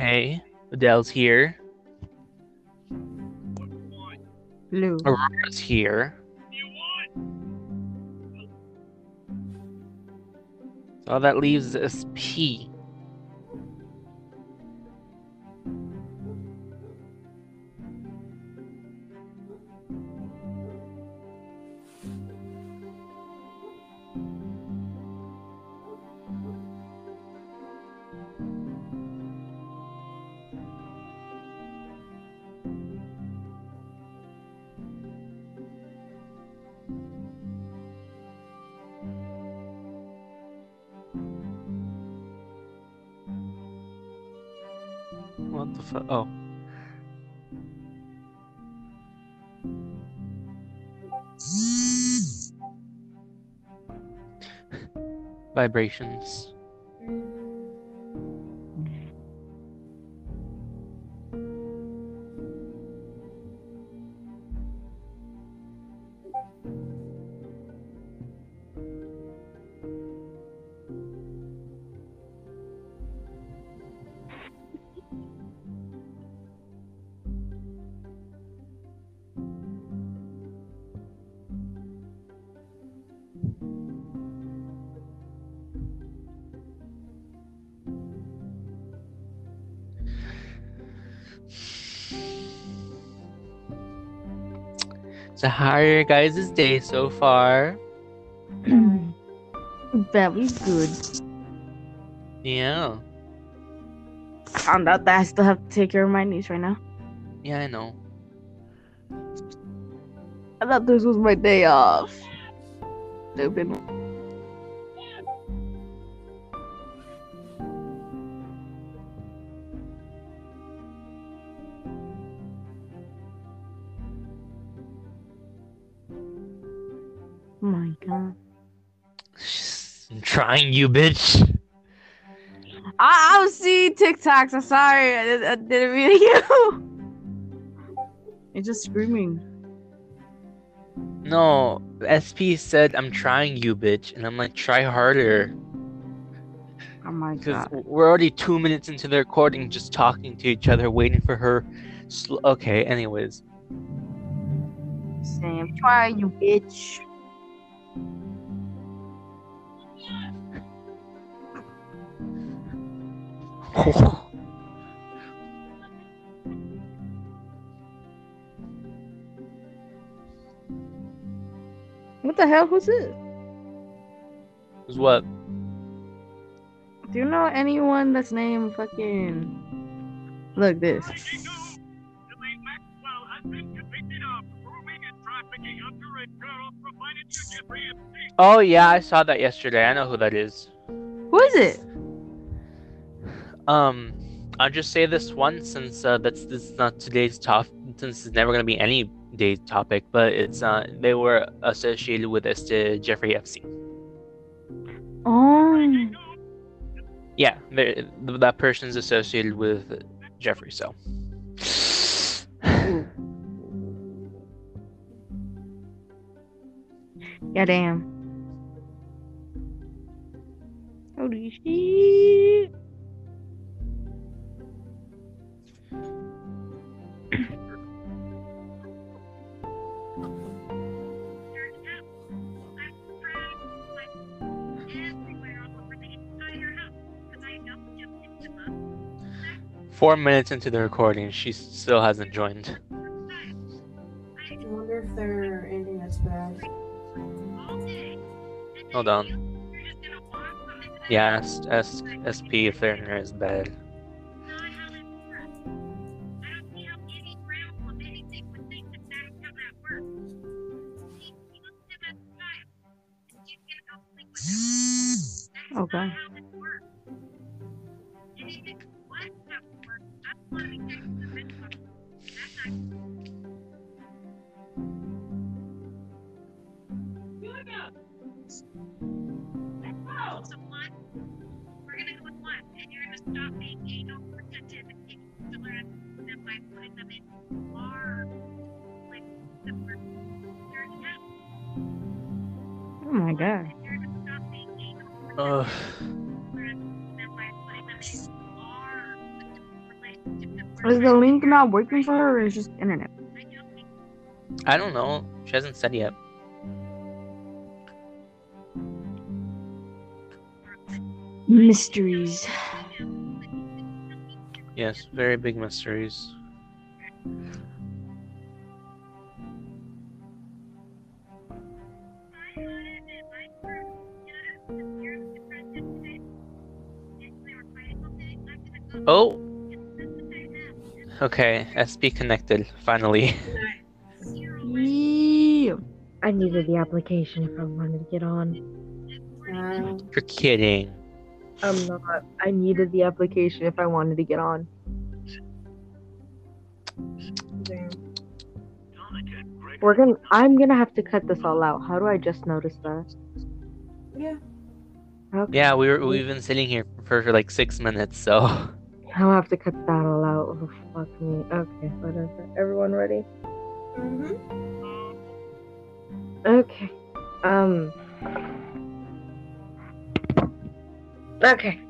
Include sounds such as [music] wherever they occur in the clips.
Okay, Odell's here. Blue. Aurora's here. So all that leaves is P. Vibrations. So how are your guys' day so far? [clears throat] Very good. Yeah. Found out that I still have to take care of my niece right now. Yeah, I know. I thought this was my day off. Stupid. You, bitch. I, I was seeing TikToks. I'm sorry. I, I didn't mean [laughs] you. It's just screaming. No, SP said I'm trying you, bitch, and I'm like, try harder. Oh my Because god. we're already two minutes into the recording, just talking to each other, waiting for her. Sl- okay, anyways. Sam, try you bitch. [laughs] What the hell? Who's it? Is what? Do you know anyone that's named fucking? Look this. Ghislaine Maxwell has been convicted of grooming and trafficking underage girls provided to Jeffrey Epstein. Oh yeah, I saw that yesterday. I know who that is. Who is it? Um, I'll just say this once since uh, that's this is not today's top. Since it's never gonna be any day's topic, but it's uh they were associated with este Jeffrey Epstein. Oh. Yeah, that person's associated with Jeffrey. So. [sighs] Yeah, damn. Holy shit. Four minutes into the recording, she still hasn't joined. I wonder if they're anything that's bad. Hold on. Yeah, ask, ask SP if they're near his bed. Half. Oh my god. Our Is the link not working for her or is it just internet? I don't know. She hasn't said yet. Mysteries. Yes, very big mysteries. Okay, SP connected finally. Yeah. I needed the application if I wanted to get on. Uh, You're kidding. I'm not. I needed the application if I wanted to get on. damn. We're gonna. I'm gonna have to cut this all out. How do I just notice that? Yeah. Okay. Yeah, we were we've been sitting here for, for like six minutes, so [laughs] I'll have to cut that all out. Oh, fuck me. Okay, whatever. Everyone ready? Mm-hmm. Okay. Um. Okay.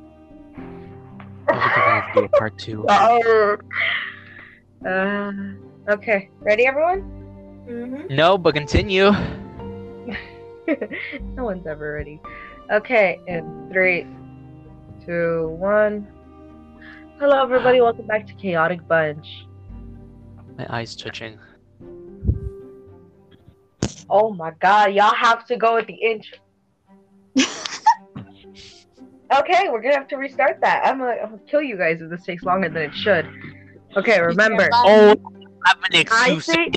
I think we're gonna have to do a part two. [laughs] Uh. Okay. Ready, everyone? Mm-hmm. No, but continue. [laughs] no one's ever ready. Okay, in three, two, one. Hello, everybody. Welcome back to Chaotic Bunch. My eyes twitching. Oh my god, y'all have to go with the intro. [laughs] okay, we're gonna have to restart that. I'm gonna, I'm gonna kill you guys if this takes longer than it should. Okay, remember. Oh, I have an I excuse. say-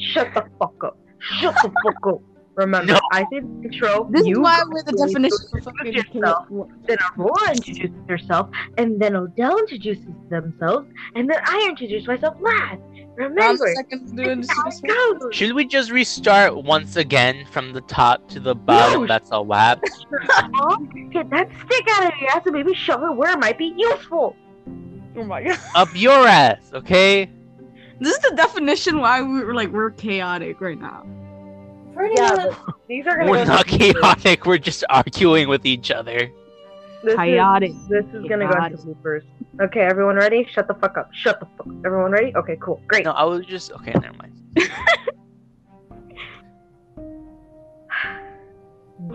Shut the fuck up. Shut the fuck up. Remember, No. I did the intro. This you is why go we're the through definition it, of fucking introduce yourself, Then Aurora introduces herself, and then Odell introduces themselves, and then I introduce myself last. Remember, seconds this is how it goes. Should we just restart once again from the top to the bottom? No. That's a lap. [laughs] Get that stick out of your ass and maybe show her where it might be useful. Oh my god. Up your ass, okay? This is the definition why we were like we're chaotic right now. Pretty Yeah, much. these are gonna We're go not into bloopers. chaotic. We're just arguing with each other. This is- Chaotic. This is gonna go into bloopers. Okay, everyone ready? Shut the fuck up. Shut the fuck up. Everyone ready? Okay, cool. Great. No, I was just okay. Never mind. [laughs]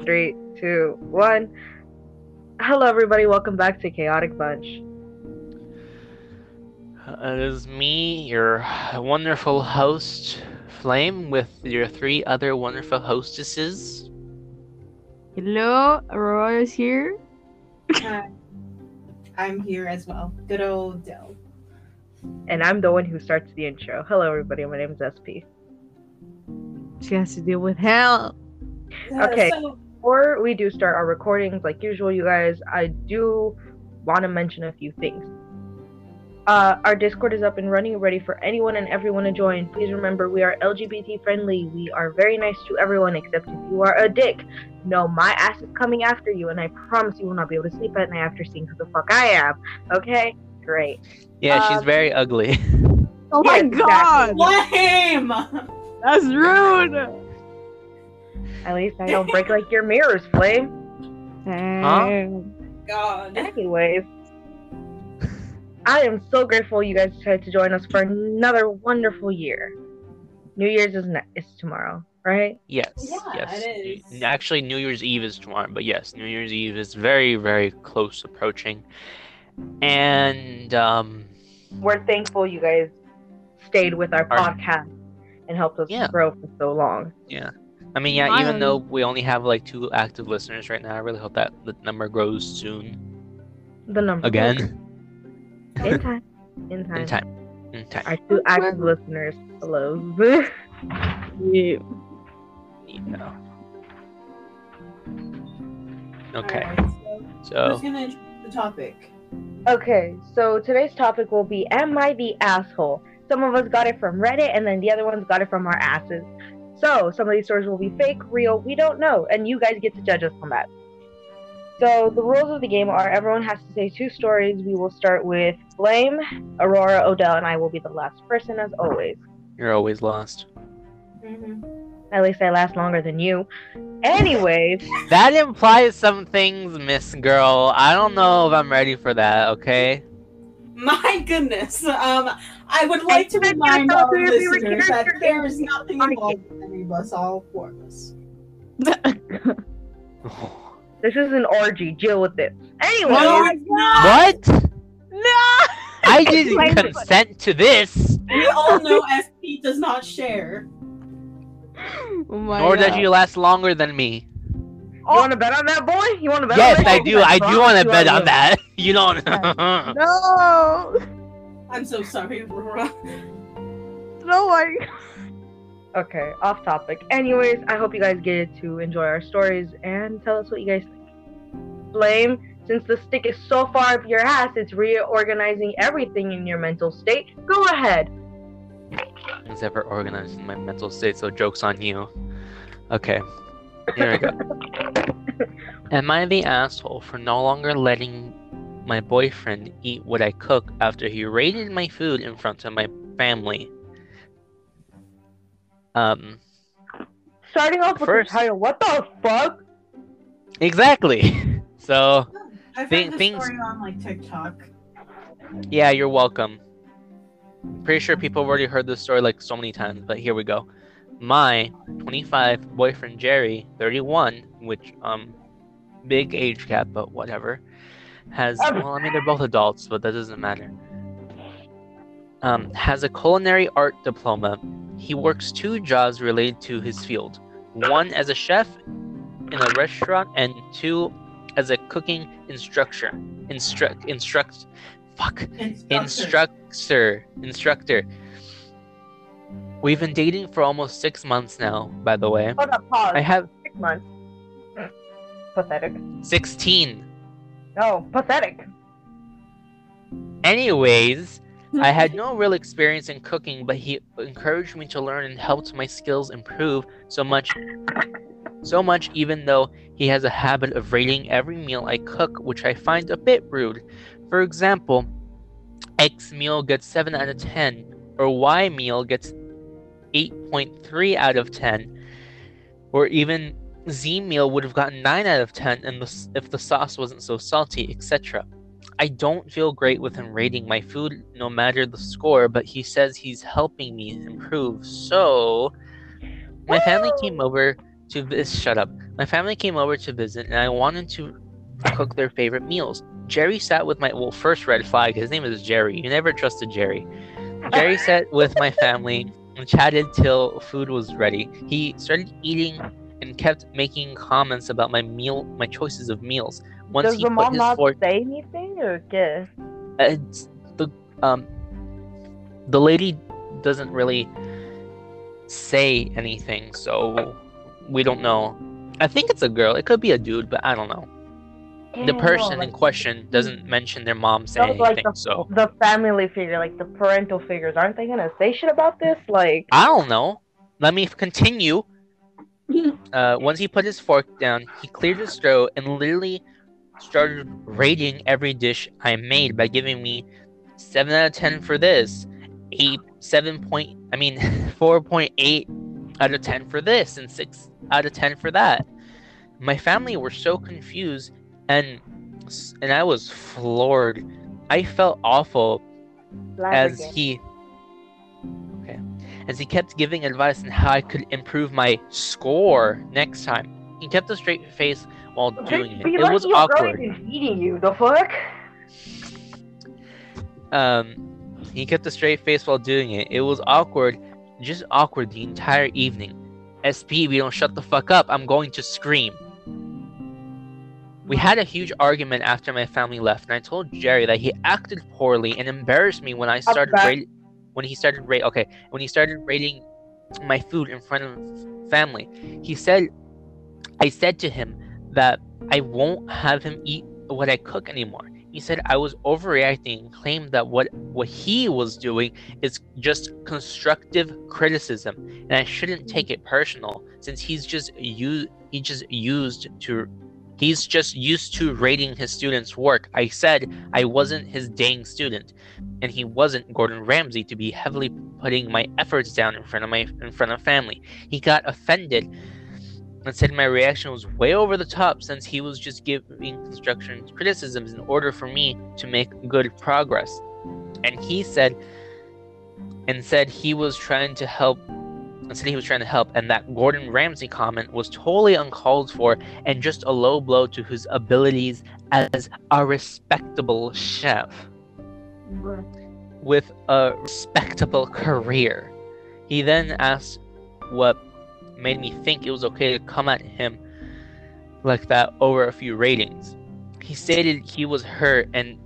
Three, two, one. Hello, everybody. Welcome back to Chaotic Bunch. Uh, it is me, your wonderful host, Flame, with your three other wonderful hostesses. Hello, Aurora is here. Hi. I'm here as well. Good old Dell. And I'm the one who starts the intro. Hello, everybody. My name is SP. She has to deal with hell. Okay. So, Before we do start our recordings, like usual, you guys, I do want to mention a few things. Uh, our Discord is up and running, ready for anyone and everyone to join. Please remember, we are LGBT friendly. We are very nice to everyone, except if you are a dick. No, my ass is coming after you, and I promise you will not be able to sleep at night after seeing who the fuck I am. Okay? Great. Yeah, she's Um, very ugly. [laughs] Oh my Yes, exactly. god, lame. that's rude. At least I don't break like your mirrors, Flame. Damn. God. Anyways, I am so grateful you guys decided to join us for another wonderful year. New Year's is, ne- is tomorrow, right? Yes, Yeah, yes. it New- is. Actually, New Year's Eve is tomorrow, but yes, New Year's Eve is very, very close approaching. And um, We're thankful you guys stayed with our Our- podcast and helped us Yeah. grow for so long. Yeah. I mean, yeah, even Finally. though we only have like two active listeners right now, I really hope that the number grows soon The number again in time, in time. in time. In time. Our two active listeners. Hello. Yeah. [laughs] Yeah. Okay, Alright, so so who's gonna introduce the topic? Okay, so today's topic will be Am I the Asshole? Some of us got it from Reddit, and then the other ones got it from our asses. So, some of these stories will be fake, real, we don't know, and you guys get to judge us on that. So, the rules of the game are everyone has to say two stories. We will start with Blame, Aurora, Odell, and I will be the last person, as always. you're always lost. Mm-hmm. At least I last longer than you. Anyways, That implies some things, Miss Girl. I don't know if I'm ready for that. Okay. My goodness. Um, I would like to I said remind yes, our I'll listeners that there is nothing involved with any of us, all four of us. [laughs] [laughs] This is an orgy. Deal with it. Anyway, No, what? No. I didn't Wait, consent to this. We all know SP does not share. Oh my Nor God. does you last longer than me. you want to bet on that, boy? You want to bet? Yes, on that? I do. Oh I do want to bet on will. that. [laughs] You don't. [laughs] No. I'm so sorry, Aurora. No, I. [laughs] Okay, off topic. Anyways, I hope you guys get to enjoy our stories and tell us what you guys think. Blame, since the stick is so far up your ass, it's reorganizing everything in your mental state. Go ahead. It's ever organized in my mental state, so joke's on you. Okay, here we go. [laughs] Am I the asshole for no longer letting my boyfriend eat what I cook after he raided my food in front of my family? Um, Starting off with First- the title, what the fuck? exactly. [laughs] So, I found this things- story on like TikTok. yeah, you're welcome. Pretty sure people have already heard this story like so many times, but here we go. My 25 boyfriend Jerry, 31, which um, big age gap, but whatever, has [laughs] well, I mean they're both adults, but that doesn't matter. Um, has a culinary art diploma. He works two jobs related to his field. One as a chef in a restaurant, and two as a cooking instructor. Instruct instruct fuck Instructor. instructor instructor we've been dating for almost six months now by the way Hold up, pause. i have Six months. Pathetic. 16 No, pathetic. anyways i had mm-hmm. no real experience in cooking but he encouraged me to learn and helped my skills improve so much so much even though he has a habit of rating every meal i cook which i find a bit rude. For example x meal gets 7 out of 10 or y meal gets 8.3 out of 10 or even z meal would have gotten 9 out of 10 and if the sauce wasn't so salty etc i don't feel great with him rating my food no matter the score but he says he's helping me improve. So my family came over to this shut up. My family came over to visit and i wanted to cook their favorite meals. Jerry sat with my well first red flag his name is jerry. You never trusted jerry. Jerry [laughs] sat with my family and chatted till food was ready. He started eating and kept making comments about my meal my choices of meals. Once Does he the put mom his not fork say anything or qué? it's the um the lady doesn't really say anything so we don't know. I think it's a girl. It could be a dude but i don't know. The Damn, person in question doesn't mention their mom saying like anything so. the family figure, like the parental figures, aren't they gonna say shit about this? Like, i don't know. Let me continue. [laughs] Uh once he put his fork down he cleared his throat and literally started rating every dish i made by giving me 7 out of 10 for this 8 7 point i mean [laughs] 4.8 out of 10 for this and 6 out of 10 for that. My family were so confused and and i was floored. I felt awful as he okay as he kept giving advice on how I could improve my score next time. He kept a straight face while doing it. It was awkward. eating you. The fuck? Um, he kept a straight face while doing it. It was awkward, just awkward the entire evening. SP, we don't shut the fuck up. I'm going to scream. We had a huge argument after my family left, and I told Jerry that he acted poorly and embarrassed me when I started rate, when he started rate okay when he started rating my food in front of family. He said, I said to him that I won't have him eat what I cook anymore. He said I was overreacting and claimed that what what he was doing is just constructive criticism and I shouldn't take it personal since he's just u- he just used to he's just used to rating his students' work. I said I wasn't his dang student and he wasn't Gordon Ramsay to be heavily putting my efforts down in front of my in front of family. He got offended and said my reaction was way over the top since he was just giving construction criticisms in order for me to make good progress. and he said and said he was trying to help and said he was trying to help and that Gordon Ramsay comment was totally uncalled for and just a low blow to his abilities as a respectable chef with a respectable career. He then asked what made me think it was okay to come at him like that over a few ratings. He stated he was hurt and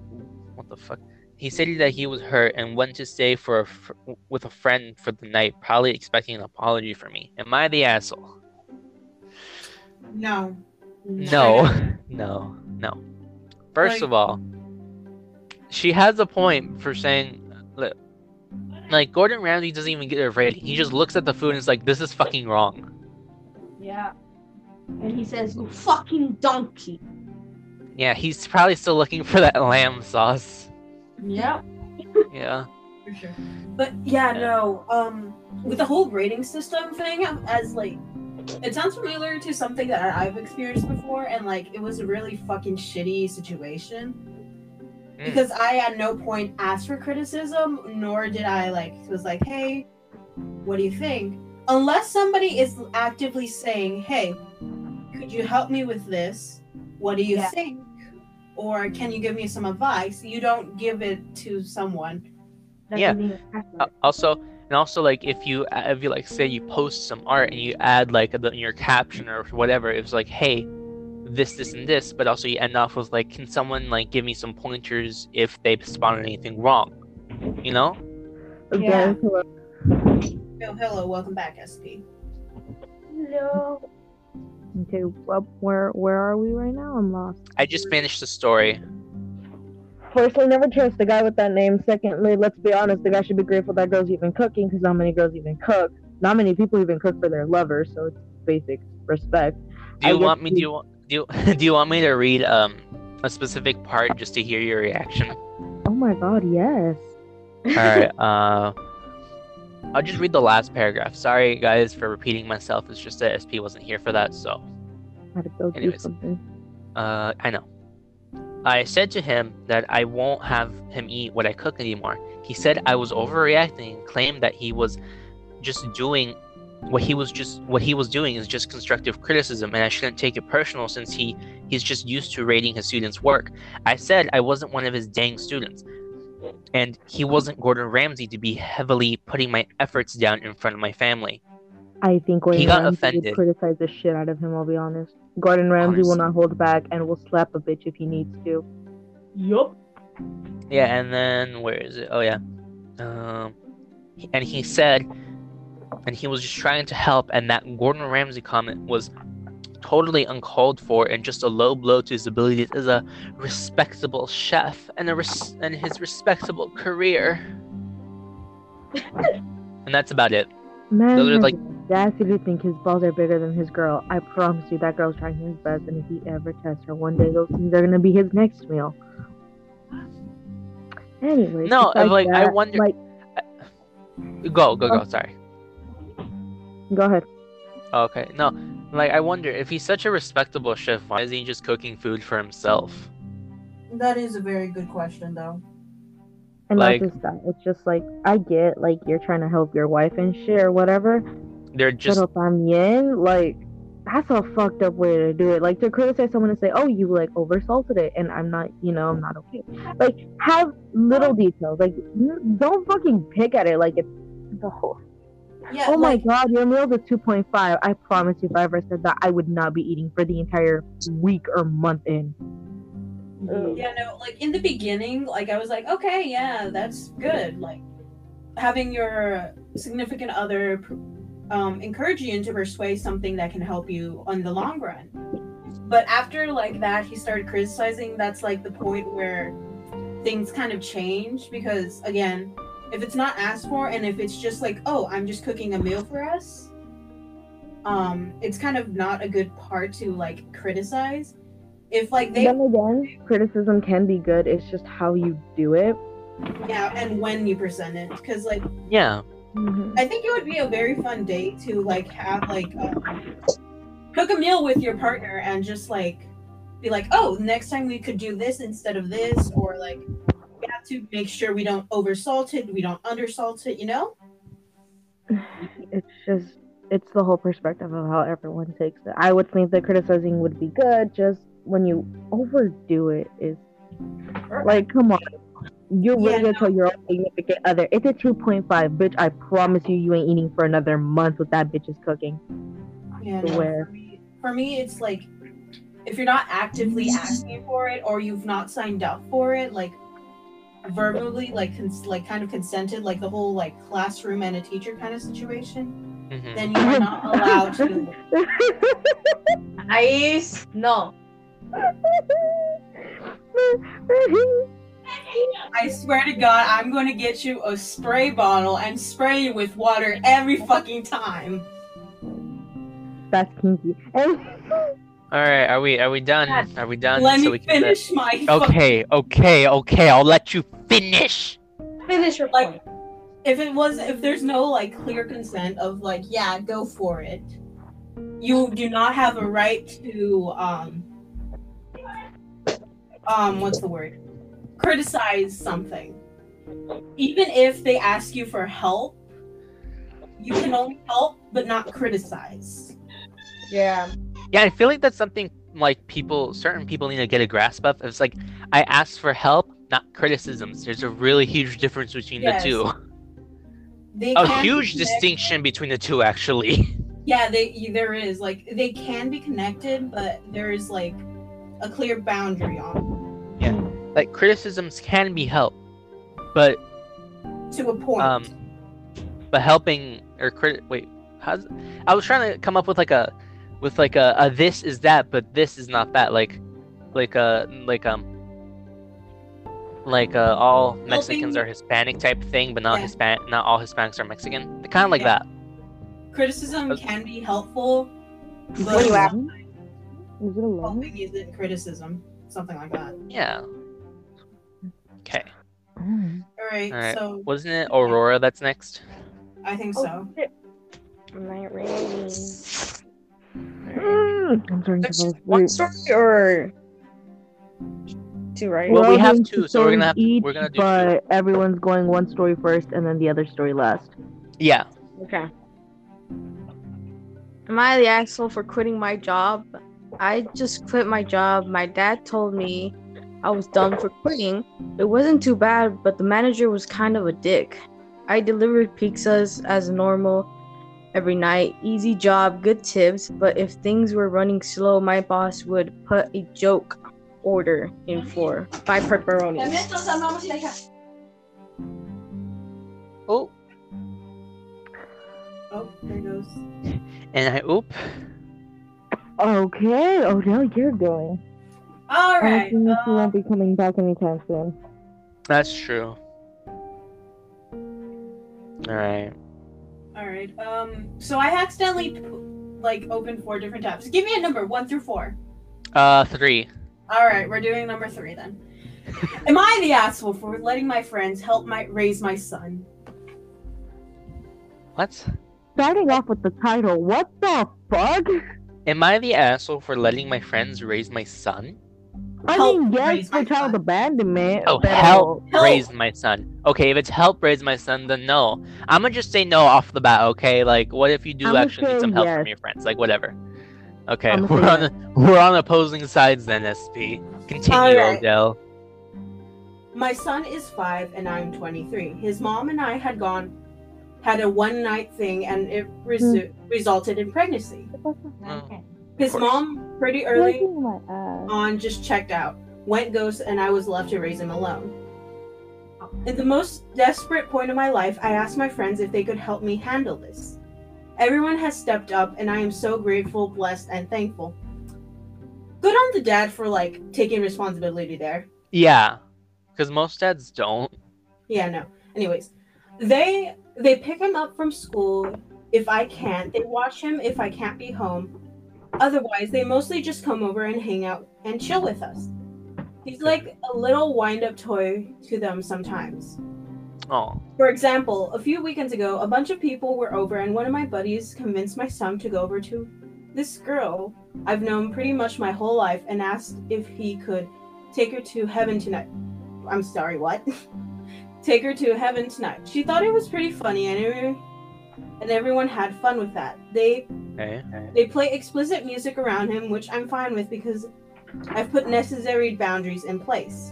what the fuck? He stated that he was hurt and went to stay for a fr- with a friend for the night, probably expecting an apology from me. Am I the asshole? No. No, [laughs] no, no. First Like- of all, she has a point for saying, like Gordon Ramsay doesn't even get afraid. He just looks at the food and is like, "This is fucking wrong." Yeah. And he says, "You fucking donkey." Yeah, he's probably still looking for that lamb sauce. Yep. Yeah. For sure. But yeah, no. Um, with the whole grading system thing, as like, It sounds familiar to something that I've experienced before, and like it was a really fucking shitty situation. Mm. Because I at no point asked for criticism, nor did I like was like, hey, what do you think? Unless somebody is actively saying, hey, could you help me with this? What do you Yeah. think? Or can you give me some advice? You don't give it to someone. That's Yeah. Uh, also, and also like if you if you like say you post some art and you add like the, your caption or whatever, it's like, hey, this, this, and this, but also you end off with like, can someone like give me some pointers if they spotted anything wrong? You know? Yeah. Again, hello. Oh, hello, welcome back, SP. No. Okay, well, where where are we right now? I'm lost. I just finished the story. Firstly, never trust the guy with that name. Secondly, let's be honest, the guy should be grateful that girl's even cooking because not many girls even cook. Not many people even cook for their lovers, so it's basic respect. Do you I want me? Do you want? Do you, [laughs] do you want me to read um a specific part just to hear your reaction? Oh my god, yes. All right. [laughs] Uh, I'll just read the last paragraph. Sorry, guys, for repeating myself. It's just that SP wasn't here for that, so. I had to go do Anyways. something. Uh, I know. I said to him that I won't have him eat what I cook anymore. He said I was overreacting and claimed that he was just doing what he was just what he was doing is just constructive criticism and I shouldn't take it personal since he he's just used to rating his students' work. I said I wasn't one of his dang students. And he wasn't Gordon Ramsay to be heavily putting my efforts down in front of my family. I think Gordon He got Ramsay offended. would criticize the shit out of him, I'll be honest. Gordon Ramsay will not hold back and will slap a bitch if he needs to. Yup. Yeah, and then where is it? Oh yeah. Um and he said and he was just trying to help and that Gordon Ramsay comment was totally uncalled for and just a low blow to his abilities as a respectable chef and a res- and his respectable career. [laughs] and that's about it. Man Those are like- the audacity to think his balls are bigger than his girl. I promise you that girl's trying his best, and if he ever tests her one day, those things are gonna be his next meal. Anyway, No, besides like, I wonder- Like, Go, go, go, oh. sorry. Go ahead. Okay. No. Like I wonder if he's such a respectable chef, why is he just cooking food for himself? That is a very good question, though. And Like- not just that, it's just like I get like you're trying to help your wife and shit or whatever. They're just Pero también, like, that's a fucked up way to do it. Like to criticize someone and say, "Oh, you like oversalted it," and I'm not, you know, I'm not okay. Like, have little details. Like, n- don't fucking pick at it like it's the whole. Yeah. Oh my god, your meal is 2.5. I promise you, if I ever said that, I would not be eating for the entire week or month in. Yeah, no, like in the beginning, like I was like, okay, yeah, that's good. Like having your significant other um, encourage you into persuade something that can help you on the long run. But after like that, he started criticizing. That's like the point where things kind of change because again, if it's not asked for and if it's just like, oh, I'm just cooking a meal for us, um, it's kind of not a good part to like criticize. If like they then again, criticism can be good. It's just how you do it. Yeah, and when you present it, because like yeah. I think it would be a very fun day to like have like um, cook a meal with your partner and just like be like, oh, next time we could do this instead of this, or like we have to make sure we don't oversalt it, we don't undersalt it, you know? it's just it's the whole perspective of how everyone takes it. I would think that criticizing would be good, just when you overdo it is like come on. You're really Yeah, gonna tell your own significant other it's a two point five, bitch. I promise you you ain't eating for another month with that bitch is cooking. Yeah, no? For me, for me, it's like if you're not actively asking for it or you've not signed up for it, like verbally, like cons- like kind of consented, like the whole like classroom and a teacher kind of situation, Mhm. then you are not allowed to. Nice. No. I swear to God, I'm going to get you a spray bottle and spray you with water every fucking time. That's kinky. [laughs] And All right, are we are we done? Are we done? Let So me we can- finish my. [laughs] Okay, okay, okay. I'll let you finish. Finish your Like, point. if it was, if there's no like clear consent of like, yeah, go for it, you do not have a right to um um what's the word? Criticize something. Even if they ask you for help, you can only help but not criticize. Yeah. Yeah, I feel like that's something like people, certain people need to get a grasp of. It's like I ask for help, not criticisms. There's a really huge difference between Yes. the two. [laughs] They A be huge distinction between the two, actually. [laughs] Yeah, they there is like they can be connected, but there is like a clear boundary on Yeah. Like criticisms can be help, but to a point. um, but helping or crit. Wait, how's? I was trying to come up with like a, with like a, a this is that, but this is not that. Like, like uh, like um. Like uh, all Mexicans Helping- are Hispanic type thing, but not Yeah. Hispanic. Not all Hispanics are Mexican. Kind of like Yeah. that. Criticism can be helpful, but What are you have? Is it a lemon? helping isn't criticism. Something like that. Yeah. Okay. Oh. All right, All right. so Wasn't it Aurora that's next? I think Oh, so. I'm not ready. Mm, I'm to There's one story or two, right? Well, We're we have two, so we're gonna have to- stories we're gonna do two. But everyone's going one story first and then the other story last. Yeah. Okay. Am I the asshole for quitting my job? I just quit my job. My dad told me I was done for quitting. It wasn't too bad, but the manager was kind of a dick. I delivered pizzas as normal every night. Easy job, good tips, but if things were running slow, my boss would put a joke order in for five pepperonis. Oh, Oh, there goes. and I oop. Okay, Odell, you're going. All I right. think you uh, won't be coming back anytime soon. That's true. All right. All right. Um. So I accidentally like opened four different tabs. Give me a number, one through four. Uh, three. All right, we're doing number three then. Am I the asshole for letting my friends help my raise my son? What? Starting off with the title, what the fuck? Am I the asshole for letting my friends raise my son? I Help mean, yes, raise for child son. abandonment. Oh, pero- help, Help. raise my son. Okay, if it's help raise my son, then no. I'm gonna just say no off the bat. Okay, like what if you do I'ma actually need some help yes. from your friends? Like whatever. Okay, I'ma [laughs] we're say on we're on opposing sides then. SP. Continue, Alright. Odell. My son is five and I'm 23. His mom and I had gone, had a one night thing, and it resu- hmm. resulted in pregnancy. Oh, His mom, pretty early Wiping my ass. on, just checked out, went ghost, and I was left to raise him alone. At the most desperate point of my life, I asked my friends if they could help me handle this. Everyone has stepped up, and I am so grateful, blessed, and thankful. Good on the dad for like taking responsibility there. Yeah, because most dads don't. Yeah, no. Anyways, they they pick him up from school if I can't. They watch him if I can't be home. Otherwise, they mostly just come over and hang out and chill with us. He's like a little wind-up toy to them sometimes. Oh, For example, a few weekends ago, a bunch of people were over, and one of my buddies convinced my son to go over to this girl I've known pretty much my whole life and asked if he could take her to heaven tonight. I'm sorry, what? [laughs] Take her to heaven tonight. She thought it was pretty funny, and every- and everyone had fun with that. They Okay. they play explicit music around him, which I'm fine with because I've put necessary boundaries in place.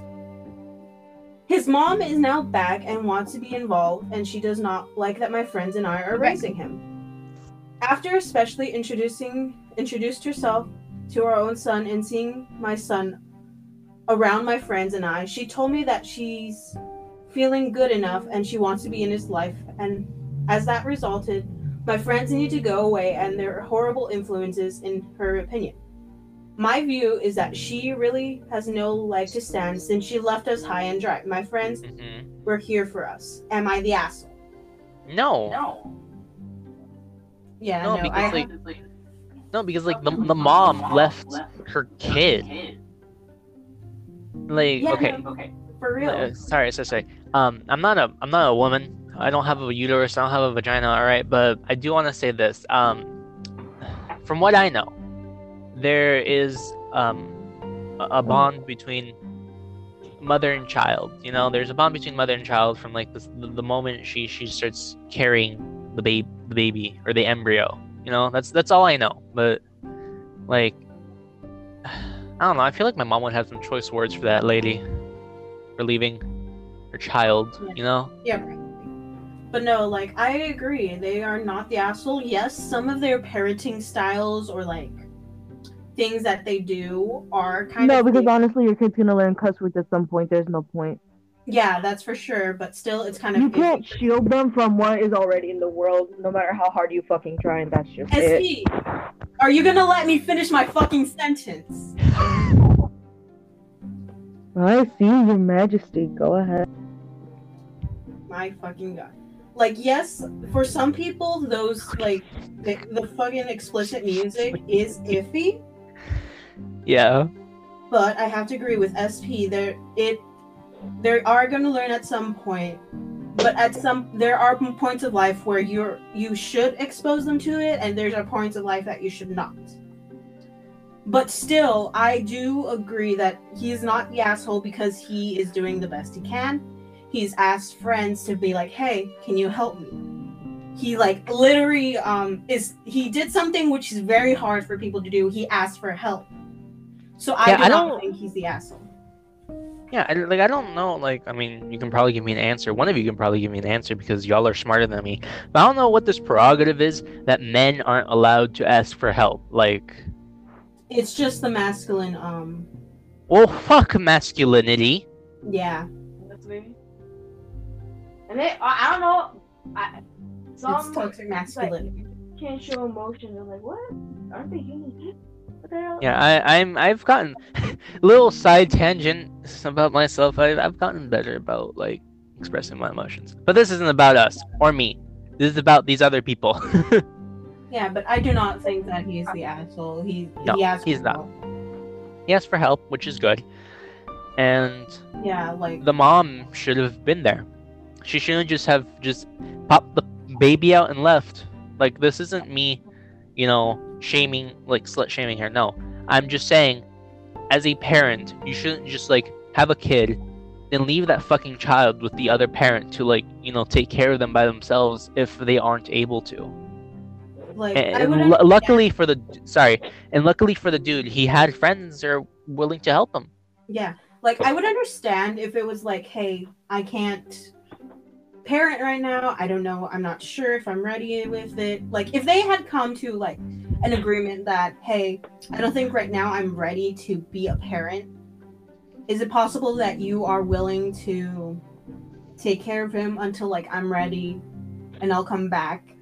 His mom is now back and wants to be involved, and she does not like that my friends and I are raising him. After especially introducing introduced herself to our own son and seeing my son around my friends and I, she told me that she's feeling good enough and she wants to be in his life. And as that resulted, my friends need to go away and they're horrible influences in her opinion. My view is that she really has no leg to stand since she left us high and dry. My friends hmm were here for us. Am I the asshole? No. No. Yeah, No, no, because, I like, No, because like the, the mom left her kid. Like Yeah, okay, no, for real. uh, sorry, sorry, sorry. Um, I'm not a I'm not a woman. I don't have a uterus. I don't have a vagina. All right, but I do want to say this. Um, from what I know, there is um a, bond between mother and child. You know, there's a bond between mother and child from like the, the moment she she starts carrying the baby the baby or the embryo. You know, that's that's all I know. But like, I don't know. I feel like my mom would have some choice words for that lady for leaving her child. You know. Yeah. But no, like I agree. They are not the asshole. Yes, some of their parenting styles or like things that they do are kind no, of no. because honestly, your kid's gonna learn cuss words at some point. There's no point. yeah, that's for sure. But still, it's kind of You can't shield them from what is already in the world, no matter how hard you fucking try, and that's just it. SP, are you gonna let me finish my fucking sentence? I see, Your Majesty. Go ahead. My fucking god. Like, yes, for some people, those like the, the fucking explicit music is iffy. Yeah. but I have to agree with SP. There, it, they are going to learn at some point, but at some there are points of life where you're you should expose them to it, and there's are points of life that you should not. But still, I do agree that he's not the asshole because he is doing the best he can. He's asked friends to be like, "Hey, can you help me?" He like literally um is he did something which is very hard for people to do. He asked for help. So I Yeah, do I not don't- think he's the asshole. Yeah, I, like I don't know. Like, I mean, you can probably give me an answer. One of you can probably give me an answer because y'all are smarter than me. But I don't know what this prerogative is that men aren't allowed to ask for help. Like, It's just the masculine um well, fuck masculinity. yeah. That's me. And they, I, I don't know. I, It's some toxic masculinity. can't show emotion. I'm like, what? Aren't they human? too? What the hell? Yeah, I, I'm. I've gotten [laughs] little side tangent about myself. I, I've gotten better about like expressing my emotions. But this isn't about us or me. This is about these other people. [laughs] Yeah, but I do not think that he's the asshole. He No, he asked he's for not. help. he asked for help, which is good. And Yeah, like the mom should have been there. She shouldn't just have just popped the baby out and left. Like this isn't me, you know, shaming like slut shaming her. No. I'm just saying as a parent, you shouldn't just like have a kid and leave that fucking child with the other parent to like, you know, take care of them by themselves if they aren't able to. like And, and understand- luckily for the sorry, and luckily for the dude, he had friends that are willing to help him. Yeah, like I would understand if it was like, hey, I can't parent right now. I don't know. I'm not sure if I'm ready with it. Like if they had come to like an agreement that, hey, I don't think right now I'm ready to be a parent. Is it possible that you are willing to take care of him until like I'm ready and I'll come back?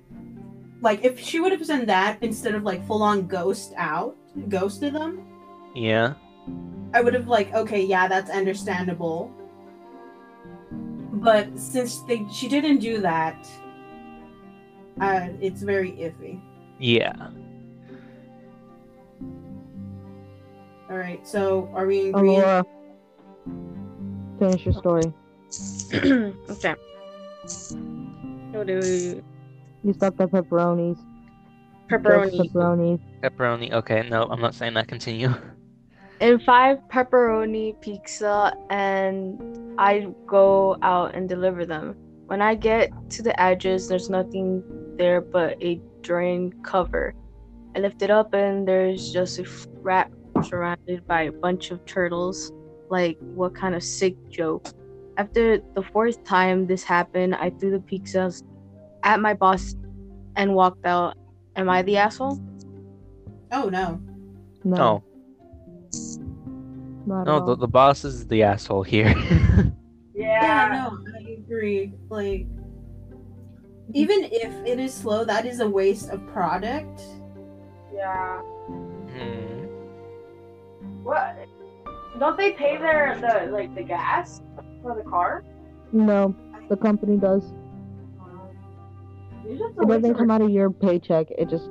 Like if she would have done that instead of like full on ghost out, ghosted them, Yeah. I would have like, okay, yeah, that's understandable. But since they she didn't do that, uh, it's very iffy. Yeah. All right, so are we in agreement? Alora, finish your story. [clears throat] okay. What do we- You stopped the pepperonis. Pepperoni. Just pepperonis. Pepperoni. Okay, no, I'm not saying that. Continue. [laughs] And five pepperoni pizza and I go out and deliver them. When I get to the address, there's nothing there but a drain cover. I lift it up and there's just a rat surrounded by a bunch of turtles. Like, what kind of sick joke? After the fourth time this happened, I threw the pizzas at my boss and walked out. Am I the asshole? Oh no. No, Not no, the, the boss is the asshole here. [laughs] Yeah, no, I agree. Like, even if it is slow, that is a waste of product. Yeah. Hmm. What? Don't they pay their the like the gas for the car? No, the company does. You just It doesn't come out of your paycheck. It just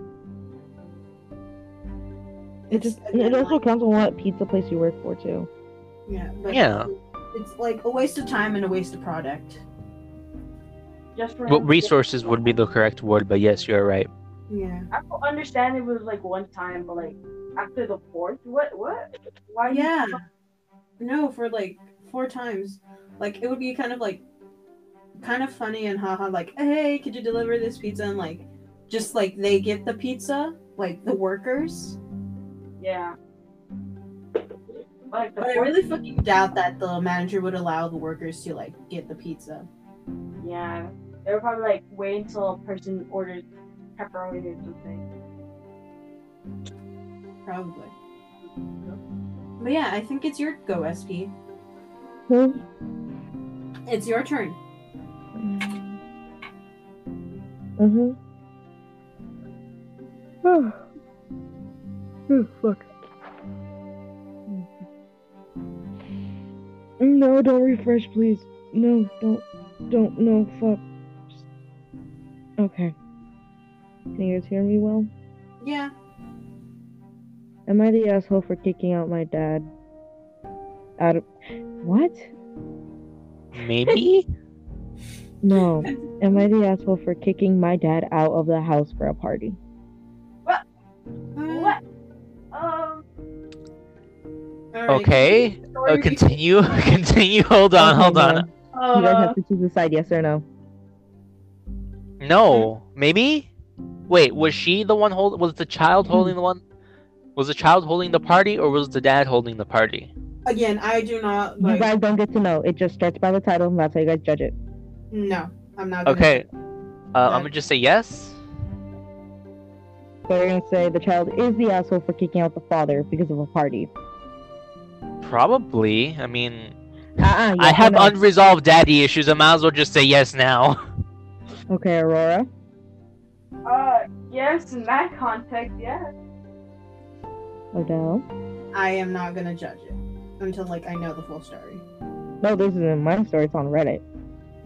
it just again, it also like- counts on what pizza place you work for too. yeah, but Yeah. it's like a waste of time and a waste of product. just for Well, resources would be the correct word, but yes, you're right. Yeah. I don't understand it was like one time, but like after the fourth, what what? Why? you- Yeah. No, for like four times. Like it would be kind of like kind of funny and haha like, hey, could you deliver this pizza? And like just like they get the pizza, like the workers. Yeah. Like But I really fucking doubt that the manager would allow the workers to like get the pizza. Yeah. They would probably like wait until a person orders pepperoni or something. Probably. But yeah, I think it's your go, SP. Hmm? It's your turn. Mm-hmm. [sighs] Oh. Oh fuck. No, don't refresh, please. No, don't, don't, no, fuck. Okay. Can you guys hear me well? Yeah. Am I the asshole for kicking out my dad? Out of what? Maybe? [laughs] No. Am I the asshole for kicking my dad out of the house for a party? What? What? Um. Alright. Okay. Uh, continue. [laughs] [laughs] continue. Hold on. Okay, Hold no. on. You guys Uh, have to choose a side, yes or no. No. Maybe? Wait, was she the one hold was the child holding the one was the child holding the party or was the dad holding the party? Again, I do not You guys don't get to know. It just starts by the title, and that's how you guys judge it. No, I'm not. Gonna Okay. Uh, I'm gonna just say yes. So you're gonna say the child is the asshole for kicking out the father because of a party. Probably. I mean Uh-uh, I have no. unresolved daddy issues, I might as well just say yes now. [laughs] Okay, Aurora. uh, yes, in that context, yeah. Odell. I am not gonna judge it until like I know the full story. No, this isn't my story. It's on Reddit.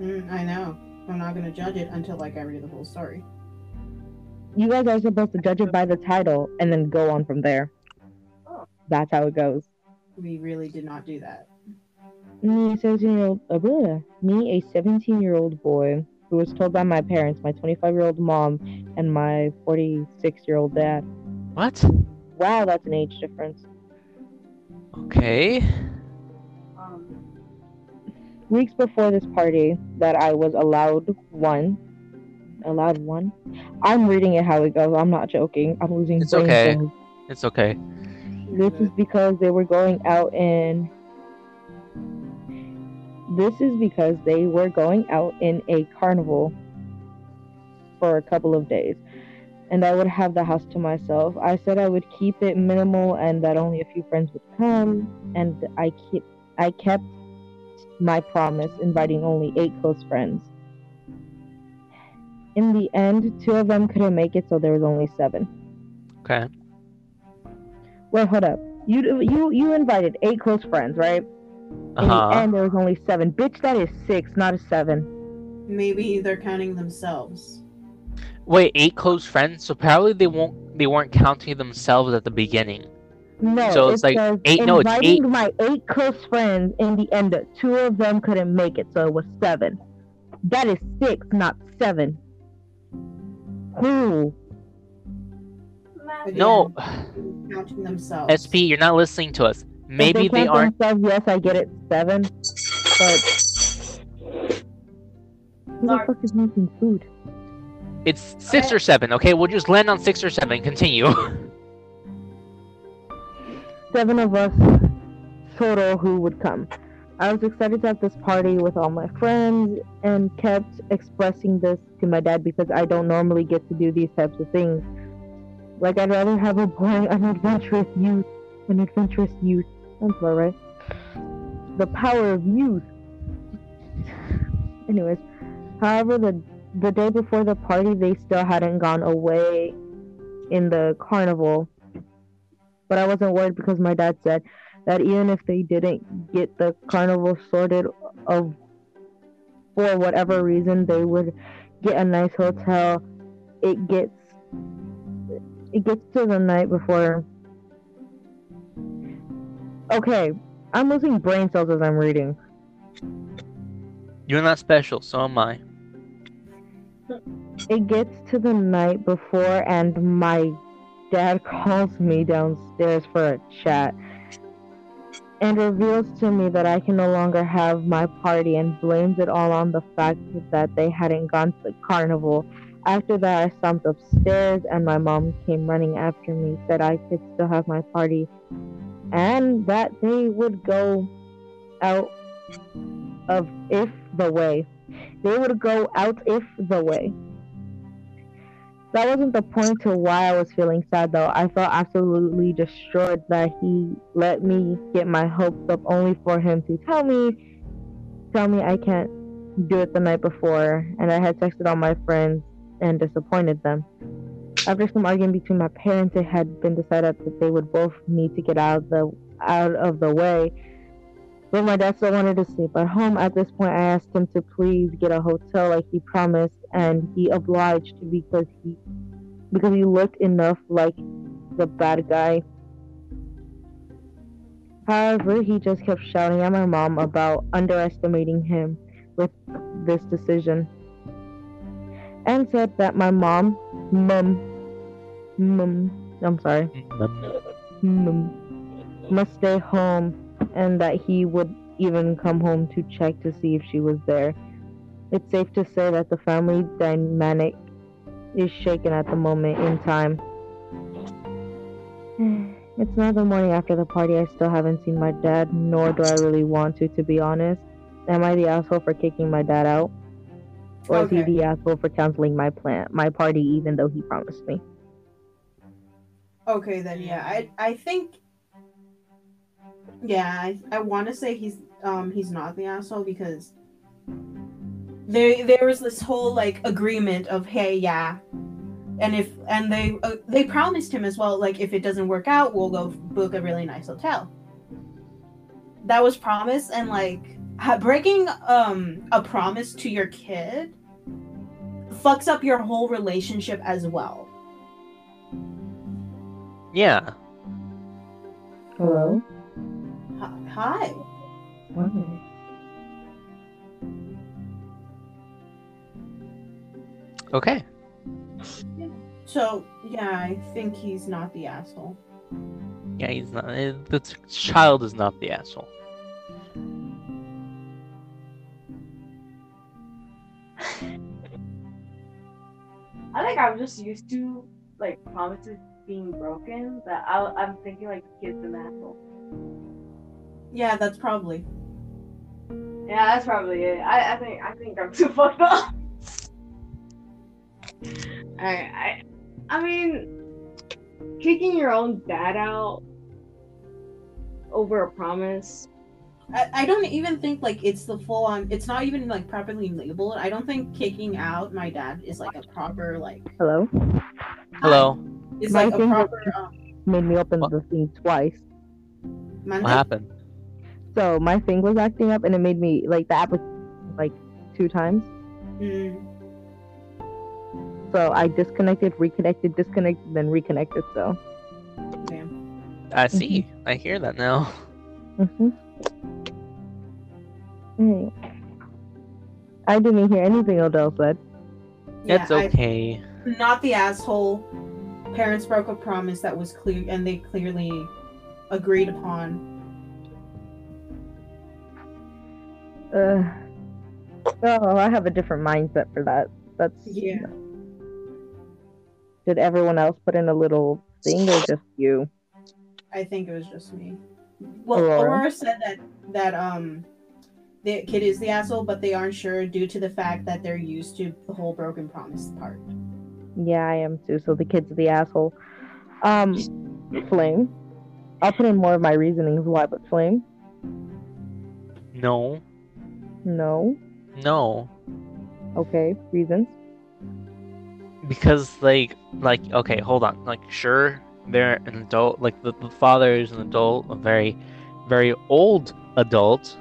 Mm, I know. I'm not gonna judge it until like I read the full story. You guys are supposed to judge it by the title and then go on from there. That's how it goes. We really did not do that. Me, a 17 year old, uh, me, a 17 year old boy who was told by my parents, my 25 year old mom, and my 46 year old dad. What? Wow, that's an age difference. Okay. Um, Weeks before this party, that I was allowed one. Allowed one? I'm reading it how it goes. I'm not joking. I'm losing It's okay. cells. It's okay. This is because they were going out in. This is because they were going out in a carnival for a couple of days. And I would have the house to myself. I said I would keep it minimal and that only a few friends would come. And I keep I kept my promise, inviting only eight close friends. In the end, two of them couldn't make it, so there was only seven. Okay. Wait, hold up. You you you invited eight close friends, right? Uh In the end, there was only seven. Bitch, that is six, not a seven. Maybe they're counting themselves. Wait, eight close friends. So probably they won't. They weren't counting themselves at the beginning. No, So it it's like says eight- no, it's eight. my eight close friends. In the end, two of them couldn't make it, so it was seven. That is six, not seven. Who? Again, No, counting themselves. SP, you're not listening to us. Maybe if they count aren't. Themselves, yes, I get it. Seven. but who the fuck is making food? It's six or seven. Okay, we'll just land on six or seven. Continue. Seven of us total who would come. I was excited to have this party with all my friends and kept expressing this to my dad because I don't normally get to do these types of things. Like I'd rather have a boy, an adventurous youth, an adventurous youth. That's about right. The power of youth. Anyways, however, the the day before the party, they still hadn't gone away in the carnival. But I wasn't worried because my dad said that even if they didn't get the carnival sorted of for whatever reason, they would get a nice hotel. It gets it gets to the night before. Okay, I'm losing brain cells as I'm reading. You're not special, so am I. It gets to the night before, and my dad [laughs] calls me downstairs for a chat and reveals to me that I can no longer have my party and blames it all on the fact that they hadn't gone to the carnival. After that, I stomped upstairs, and my mom came running after me, said I could still have my party, and that they would go out of if the way. They would go out if the way. That wasn't the point to why I was feeling sad though. I felt absolutely destroyed that he let me get my hopes up only for him to tell me tell me I can't do it the night before and I had texted all my friends and disappointed them. After some arguing between my parents, it had been decided that they would both need to get out of the out of the way. But my dad still wanted to sleep at home. At this point, I asked him to please get a hotel like he promised, and he obliged because he because he looked enough like the bad guy. However, he just kept shouting at my mom about underestimating him with this decision, and said that my mom, mum, mum, I'm sorry, mm-hmm. mum, must stay home and that he would even come home to check to see if she was there. It's safe to say that the family dynamic is shaken at the moment in time. [sighs] It's now the morning after the party. I still haven't seen my dad, nor do I really want to, to be honest. Am I the asshole for kicking my dad out? Or is he the asshole for canceling my plan, my party, even though he promised me? Okay, then yeah, I I think yeah, I, I want to say he's um he's not the asshole because there there was this whole like agreement of hey yeah, and if and they uh, they promised him as well like if it doesn't work out we'll go book a really nice hotel. That was promised and like ha- breaking um a promise to your kid fucks up your whole relationship as well. Yeah. Hello? Hi. hi. Okay. So yeah, I think he's not the asshole. Yeah, he's not. eh, The child is not the asshole. [laughs] I think I'm just used to like promises being broken. That I, I'm thinking like the kid's an asshole. Yeah, that's probably. Yeah, that's probably it. I, I think I think I'm too fucked up. I I I mean, kicking your own dad out over a promise. I, I don't even think like it's the full on. It's not even like properly labeled. I don't think kicking out my dad is like a proper like. Hello? Hello. It's My like a thing- proper. Um, Made me open What? the thing twice. Monday? What happened? So my thing was acting up and it made me like the app was like two times. Mm, So I disconnected, reconnected, disconnected, then reconnected. So damn. I see. I hear that now. hmm Mm. I didn't hear anything Odell said. Yeah, it's I- okay. not the asshole. Parents broke a promise that was clear, and they clearly agreed upon. Uh, oh, I have a different mindset for that. That's Yeah. Did everyone else put in a little thing or just you? I think it was just me. Well, Aurora? Aurora said that that um the kid is the asshole, but they aren't sure due to the fact that they're used to the whole broken promise part. Yeah, I am too. So the kid's the asshole. Um, Flame. I'll put in more of my reasonings why, but Flame. No, No. no, Okay. Reasons. because like, like, okay, hold on. Like, sure, they're an adult. Like, the, the father is an adult, a very, very old adult,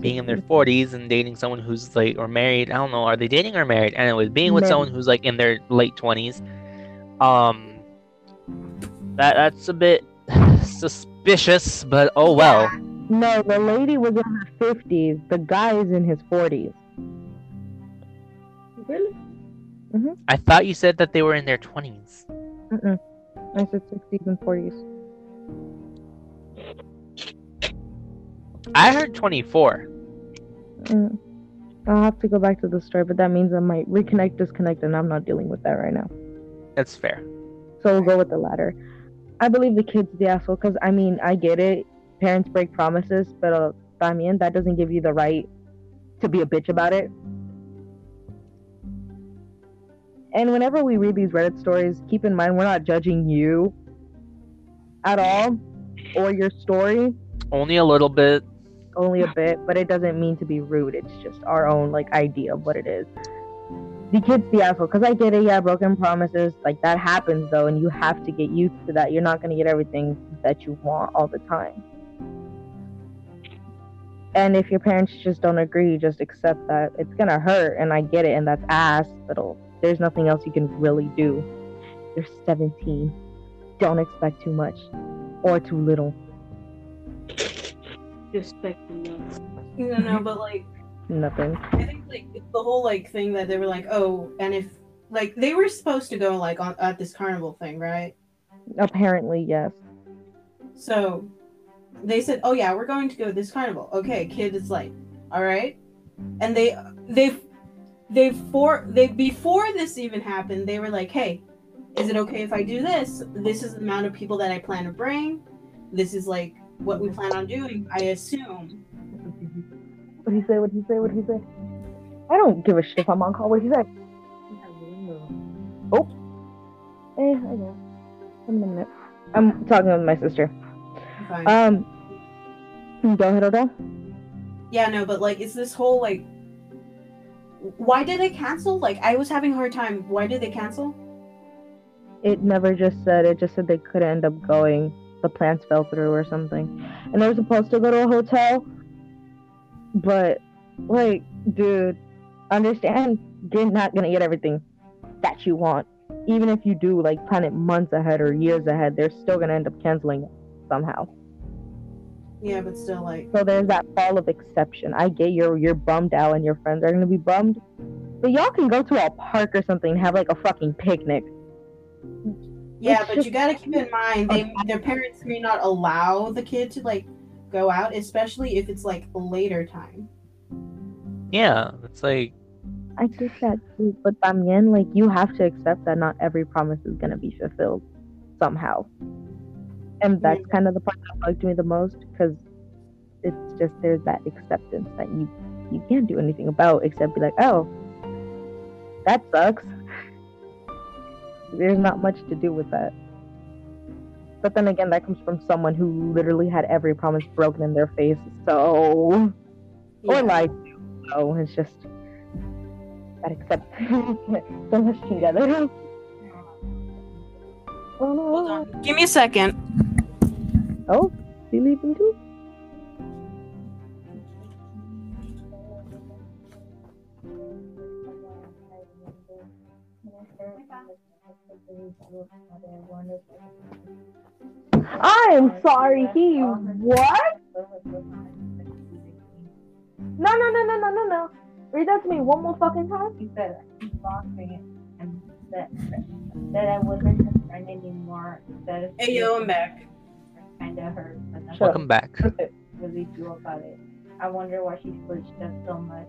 being in their forties and dating someone who's like, or married. I don't know. Are they dating or married? Anyways, being with Married. someone who's like in their late twenties. Um, that that's a bit [sighs] suspicious, but oh well. No, the lady was in her fifties. The guy is in his forties. Really? I thought you said that they were in their twenties. Mm-mm. I said sixties and forties. I heard twenty-four. Mm. I'll have to go back to the story, but that means I might reconnect, disconnect, and I'm not dealing with that right now. That's fair. So we'll go with the latter. I believe the kid's the asshole because I mean I get it. Parents break promises, but uh, también that doesn't give you the right to be a bitch about it. And whenever we read these Reddit stories, keep in mind we're not judging you at all or your story, Only a little bit. only a bit, but it doesn't mean to be rude. It's just our own like idea of what it is. The kid's the asshole because I get it. Yeah, broken promises like that happens though, and you have to get used to that. You're not gonna get everything that you want all the time. And if your parents just don't agree, just accept that it's gonna hurt, and I get it, and that's ass. But there's nothing else you can really do. You're 17. Don't expect too much or too little. No, no, but like Nothing. I think like it's the whole like thing that they were like, oh, and if like they were supposed to go like on at this carnival thing, right? Apparently, yes. So they said, "Oh yeah, we're going to go to this carnival." Okay, kid is like, "All right," and they they they for they before this even happened, they were like, "Hey, is it okay if I do this? This is the amount of people that I plan to bring. This is like what we plan on doing. I assume." What did he say? What did he say? What did he say? I don't give a shit if I'm on call. What did he say? Oh. Eh, I know. One minute. I'm talking with my sister. Fine. Um. Go ahead, Odell. yeah, no, but like, it's this whole like, why did they cancel? Like, I was having a hard time. Why did they cancel? It never just said. It just said they couldn't end up going. The plans fell through or something. And they were supposed to go to a hotel. But, like, dude, understand you're not gonna get everything that you want. Even if you do, like, plan it months ahead or years ahead, they're still gonna end up canceling it somehow. Yeah, but still, like, So there's that fall of exception. I get you're you're bummed out and your friends are gonna be bummed. But y'all can go to a park or something and have like a fucking picnic. Yeah, It's but just- you gotta keep in mind they their parents may not allow the kid to like go out, especially if it's like later time. Yeah, it's like I get that too, but también like you have to accept that not every promise is gonna be fulfilled somehow. And that's kind of the part that bugged me the most because it's just there's that acceptance that you you can't do anything about except be like, oh, that sucks. There's not much to do with that. But then again, that comes from someone who literally had every promise broken in their face. So, Yeah. or lied to. So it's just gotta accept [laughs] so much together. Oh! [laughs] Hold on. Give me a second. Oh, is he leaving too? I'm sorry. He what? No, no, no, no, no, no, no. Read that to me one more fucking time. He said he lost me and that that I wasn't his friend anymore. That Hey yo, I'm back. Kind of hurt, but Sure. welcome back. I really feel about it. I wonder why she switched up so much.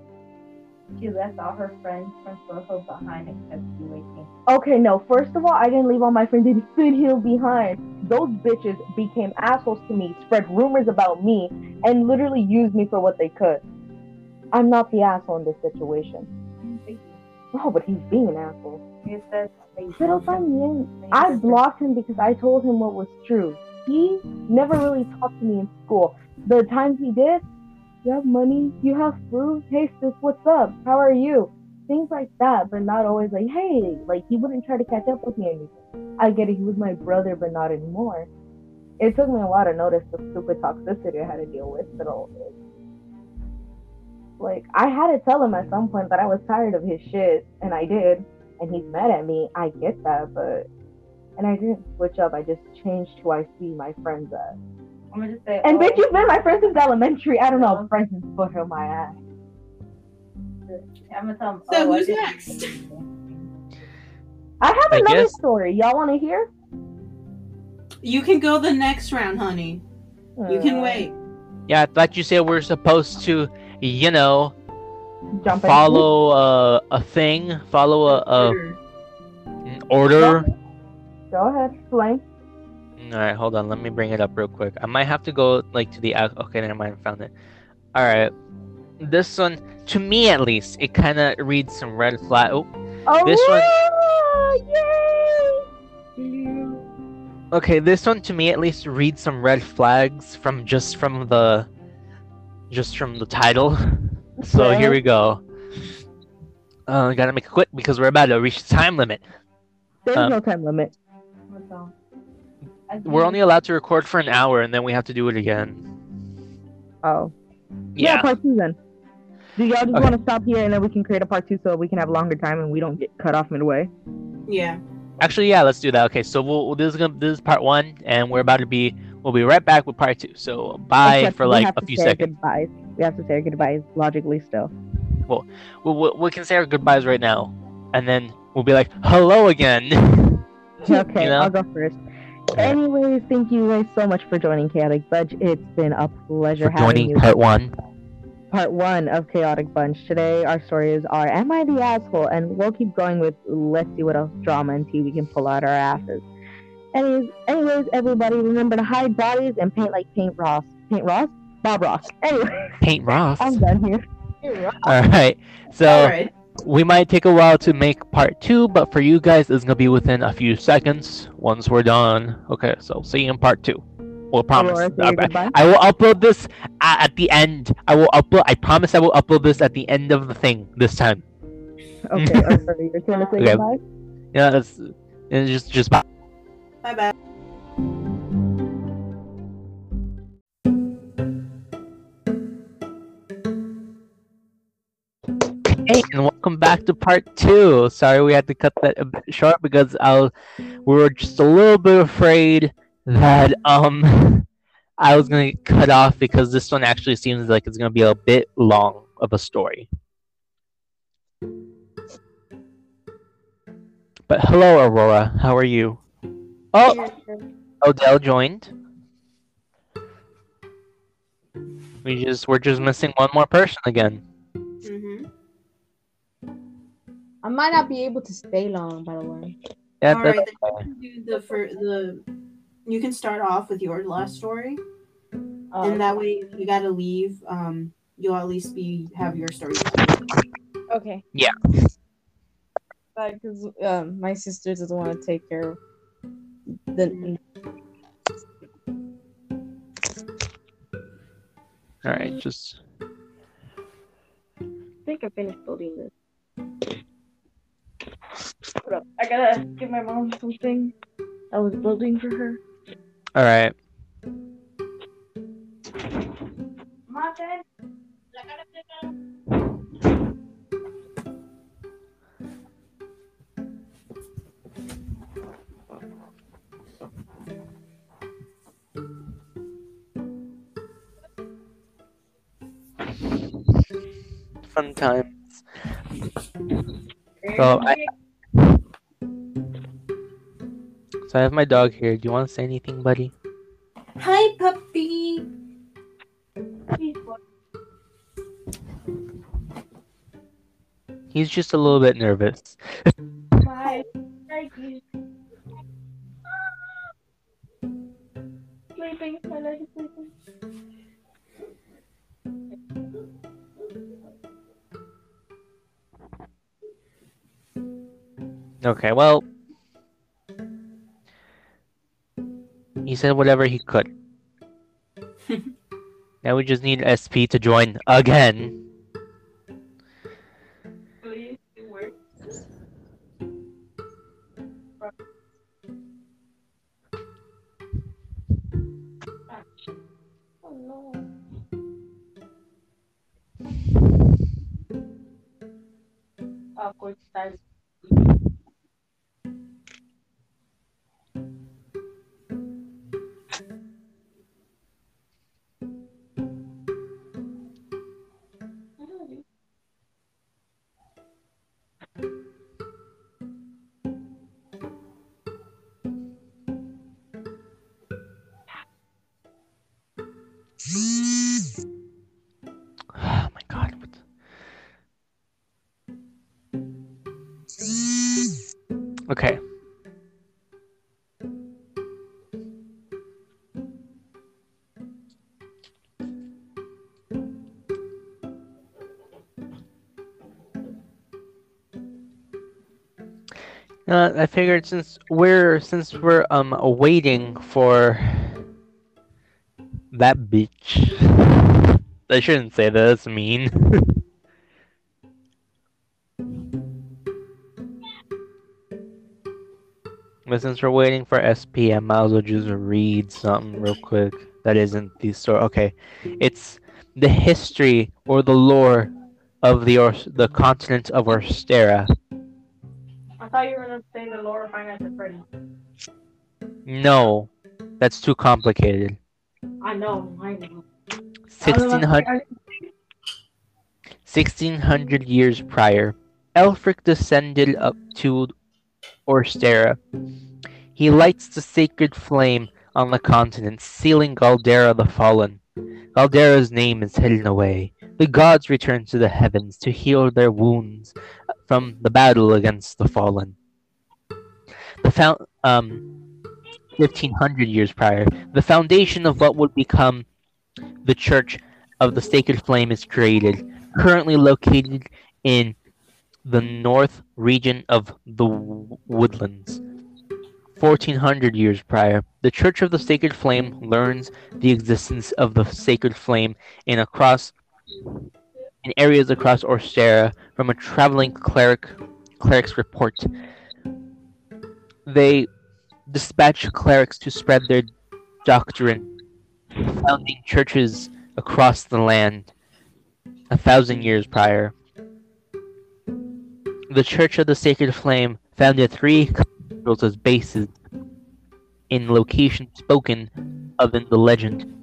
She left all her friends from Soho behind except you, I think. Okay, no. First of all, I didn't leave all my friends in Foothill behind. Those bitches became assholes to me, spread rumors about me, and literally used me for what they could. I'm not the asshole in this situation. No, but he's being an asshole. He says they Pero también, I blocked him because I told him what was true. He never really talked to me in school. The times he did, you have money, you have food, hey sis, what's up? How are you? Things like that, but not always like, hey, like he wouldn't try to catch up with me anything. I get it, he was my brother, but not anymore. It took me a while to notice the stupid toxicity I had to deal with, but all it. Like, I had to tell him at some point that I was tired of his shit, and I did and he's mad at me, I get that, but and I didn't switch up. I just changed who I see my friends as. I'm gonna just say. And oh, bitch, you've been my friend since elementary. I don't know, friends since foot on my ass. I'm gonna tell him. So oh, who's just- next? I have I another guess- story. Y'all want to hear? You can go the next round, honey. You can Uh, wait. Yeah, I thought you said we're supposed to, you know, Jump follow uh, a thing, follow a, a Sure. an order. Go ahead, explain. All right, hold on. Let me bring it up real quick. I might have to go like to the okay. Never mind. I found it. All right. This one, to me at least, it kind of reads some red flag. Oh, Oh, This one- Yay! okay. This one, to me at least, reads some red flags from just from the, just from the title. [laughs] So Okay. here we go. Uh, gotta make it quick because we're about to reach the time limit. There's Um, no time limit. What's wrong? We're think- only allowed to record for an hour, and then we have to do it again. Oh. Yeah, Yeah. part two then. Do y'all just Okay. want to stop here and then we can create a part two so we can have longer time and we don't get cut off midway? Yeah. Actually, yeah. Let's do that. Okay. So we'll, we'll- this is gonna this is part one, and we're about to be we'll be right back with part two. So bye Except for we like have a to few say seconds. Goodbyes. We have to say our goodbyes logically still. we we we can say our goodbyes right now, and then we'll be like hello again. [laughs] [laughs] Okay, You know? I'll go first. Anyways, thank you guys so much for joining Chaotic Bunch. It's been a pleasure for having joining you. part one. Part one of Chaotic Bunch. Today, our stories are Am I the Asshole? And we'll keep going with Let's see what else drama and tea we can pull out our asses. Anyways, anyways, everybody, remember to hide bodies and paint like Paint Ross. Paint Ross? Bob Ross. Anyway, Paint Ross. [laughs] I'm done here. All right. So All right. We might take a while to make part two, but for you guys, it's gonna be within a few seconds once we're done. Okay. So see you in part two. We'll promise. Aurora, say I- I will upload this at, at the end. I will upload. I promise I will upload this at the end of the thing this time. Okay, [laughs] oh, Aurora, your turn to say Okay. goodbye. Yeah, that's it's just just bye. Bye bye. Hey, and welcome back to part two. Sorry we had to cut that a bit short because I was, we were just a little bit afraid that um [laughs] I was gonna cut off because this one actually seems like it's gonna be a bit long of a story. But hello, Aurora. How are you? Oh, Odell joined. We just we're just missing one more person again. Mm-hmm. I might not be able to stay long, by the way. Yeah, All that's right. Then you can do the for the. You can start off with your last story, Uh, and that way, you gotta leave, um, you'll at least be have your story. okay. Yeah. Because um, my sister doesn't want to take care of the. all right. Just I think I finished building this. Hold up. I gotta give my mom something I was building for her. all right. Martin? Fun times. So I, So I have my dog here. Do you want to say anything, buddy? Hi, puppy. He's just a little bit nervous. Bye. Thank you. Sleeping, my leg is sleeping. Okay, well, Whatever he could. [laughs] now we just need SP to join again. Uh, I figured since we're since we're um waiting for that bitch. I shouldn't say that. That's mean. [laughs] but since we're waiting for SP, I might as well just read something real quick that isn't the story. Okay, it's the history or the lore of the Ors- the continent of Orsterra. Thought you were gonna say the Laura Five Nights at Freddy's. No, that's too complicated. I know, I know. 1600. 1600 years prior, Aelfric descended up to Orsterra. He lights the sacred flame on the continent, sealing Galdera the Fallen. Galdera's name is hidden away. The gods return to the heavens to heal their wounds from the battle against the Fallen. The um, 1500 years prior, the foundation of what would become the Church of the Sacred Flame is created, currently located in the north region of the Woodlands. 1400 years prior, the Church of the Sacred Flame learns the existence of the Sacred Flame in across in areas across Orsterra from a traveling cleric cleric's report. They dispatch clerics to spread their doctrine, founding churches across the land a thousand years prior. The Church of the Sacred Flame founded three cathedrals as bases in locations spoken of in the legend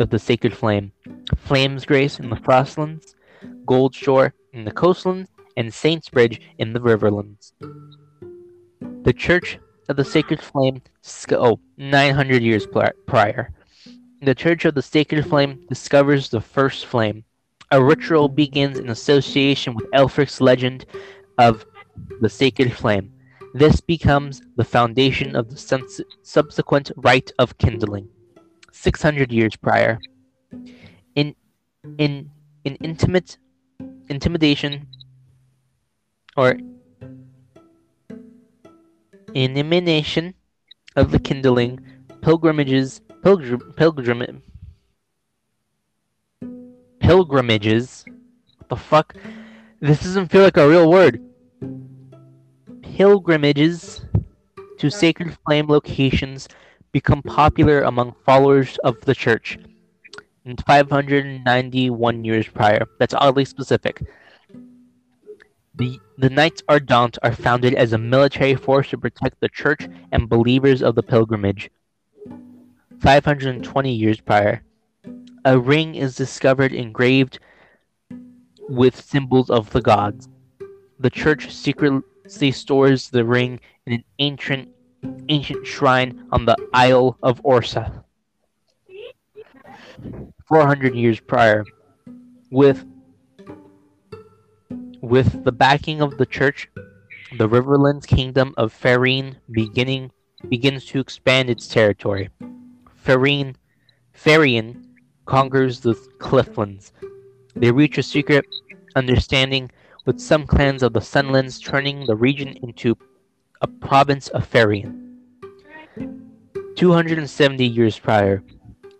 of the Sacred Flame. Flamesgrace in the Frostlands, Goldshore in the coastlands, and Saintsbridge in the Riverlands. The Church of the Sacred Flame, oh, 900 years prior. The Church of the Sacred Flame discovers the first flame. A ritual begins in association with Aelfric's legend of the Sacred Flame. This becomes the foundation of the subsequent rite of kindling. 600 years prior. In in in intimate intimidation or elimination of the kindling pilgrimages pilgrim pilgrim pilgrimages. What the fuck? This doesn't feel like a real word. Pilgrimages to sacred flame locations become popular among followers of the church in 591 years prior that's oddly specific the, the Knights Ardent are founded as a military force to protect the church and believers of the pilgrimage. 520 years prior, a ring is discovered engraved with symbols of the gods. The church secretly stores the ring in an ancient ancient shrine on the Isle of Orsa. 400 years prior, with With the backing of the church, the Riverlands kingdom of Farine beginning begins to expand its territory. Farine, Farian conquers the Clifflands. They reach a secret understanding with some clans of the Sunlands turning the region into a province of Farian. 270 years prior,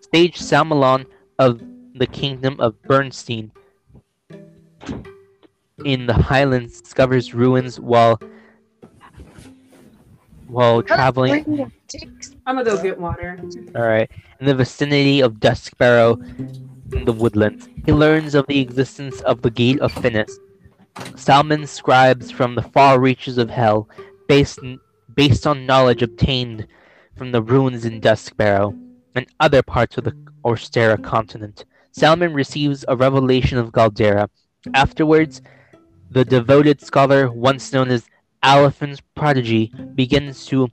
stage Salmalon of the kingdom of Bernstein in the highlands discovers ruins while while traveling I'm gonna go get water. all right in the vicinity of Duskbarrow in the woodlands. He learns of the existence of the Gate of Finis. Salmon scribes from the far reaches of hell, based based on knowledge obtained from the ruins in Duskbarrow and other parts of the Orsterra continent. Salmon receives a revelation of Galdera. Afterwards, the devoted scholar, once known as Aliphan's prodigy, begins to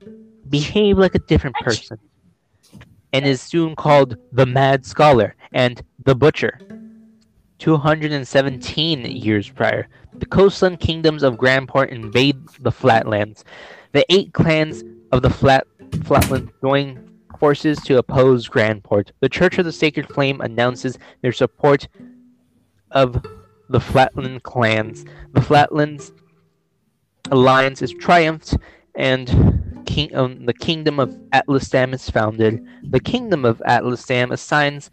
behave like a different person and is soon called the Mad Scholar and the Butcher. 217 years prior, the coastland kingdoms of Grandport invade the Flatlands. The eight clans of the Flat Flatland join forces to oppose Grandport. The Church of the Sacred Flame announces their support of the Flatland clans. The Flatlands alliance is triumphed, and king, um, the Kingdom of Atlasdam is founded. The Kingdom of Atlasdam assigns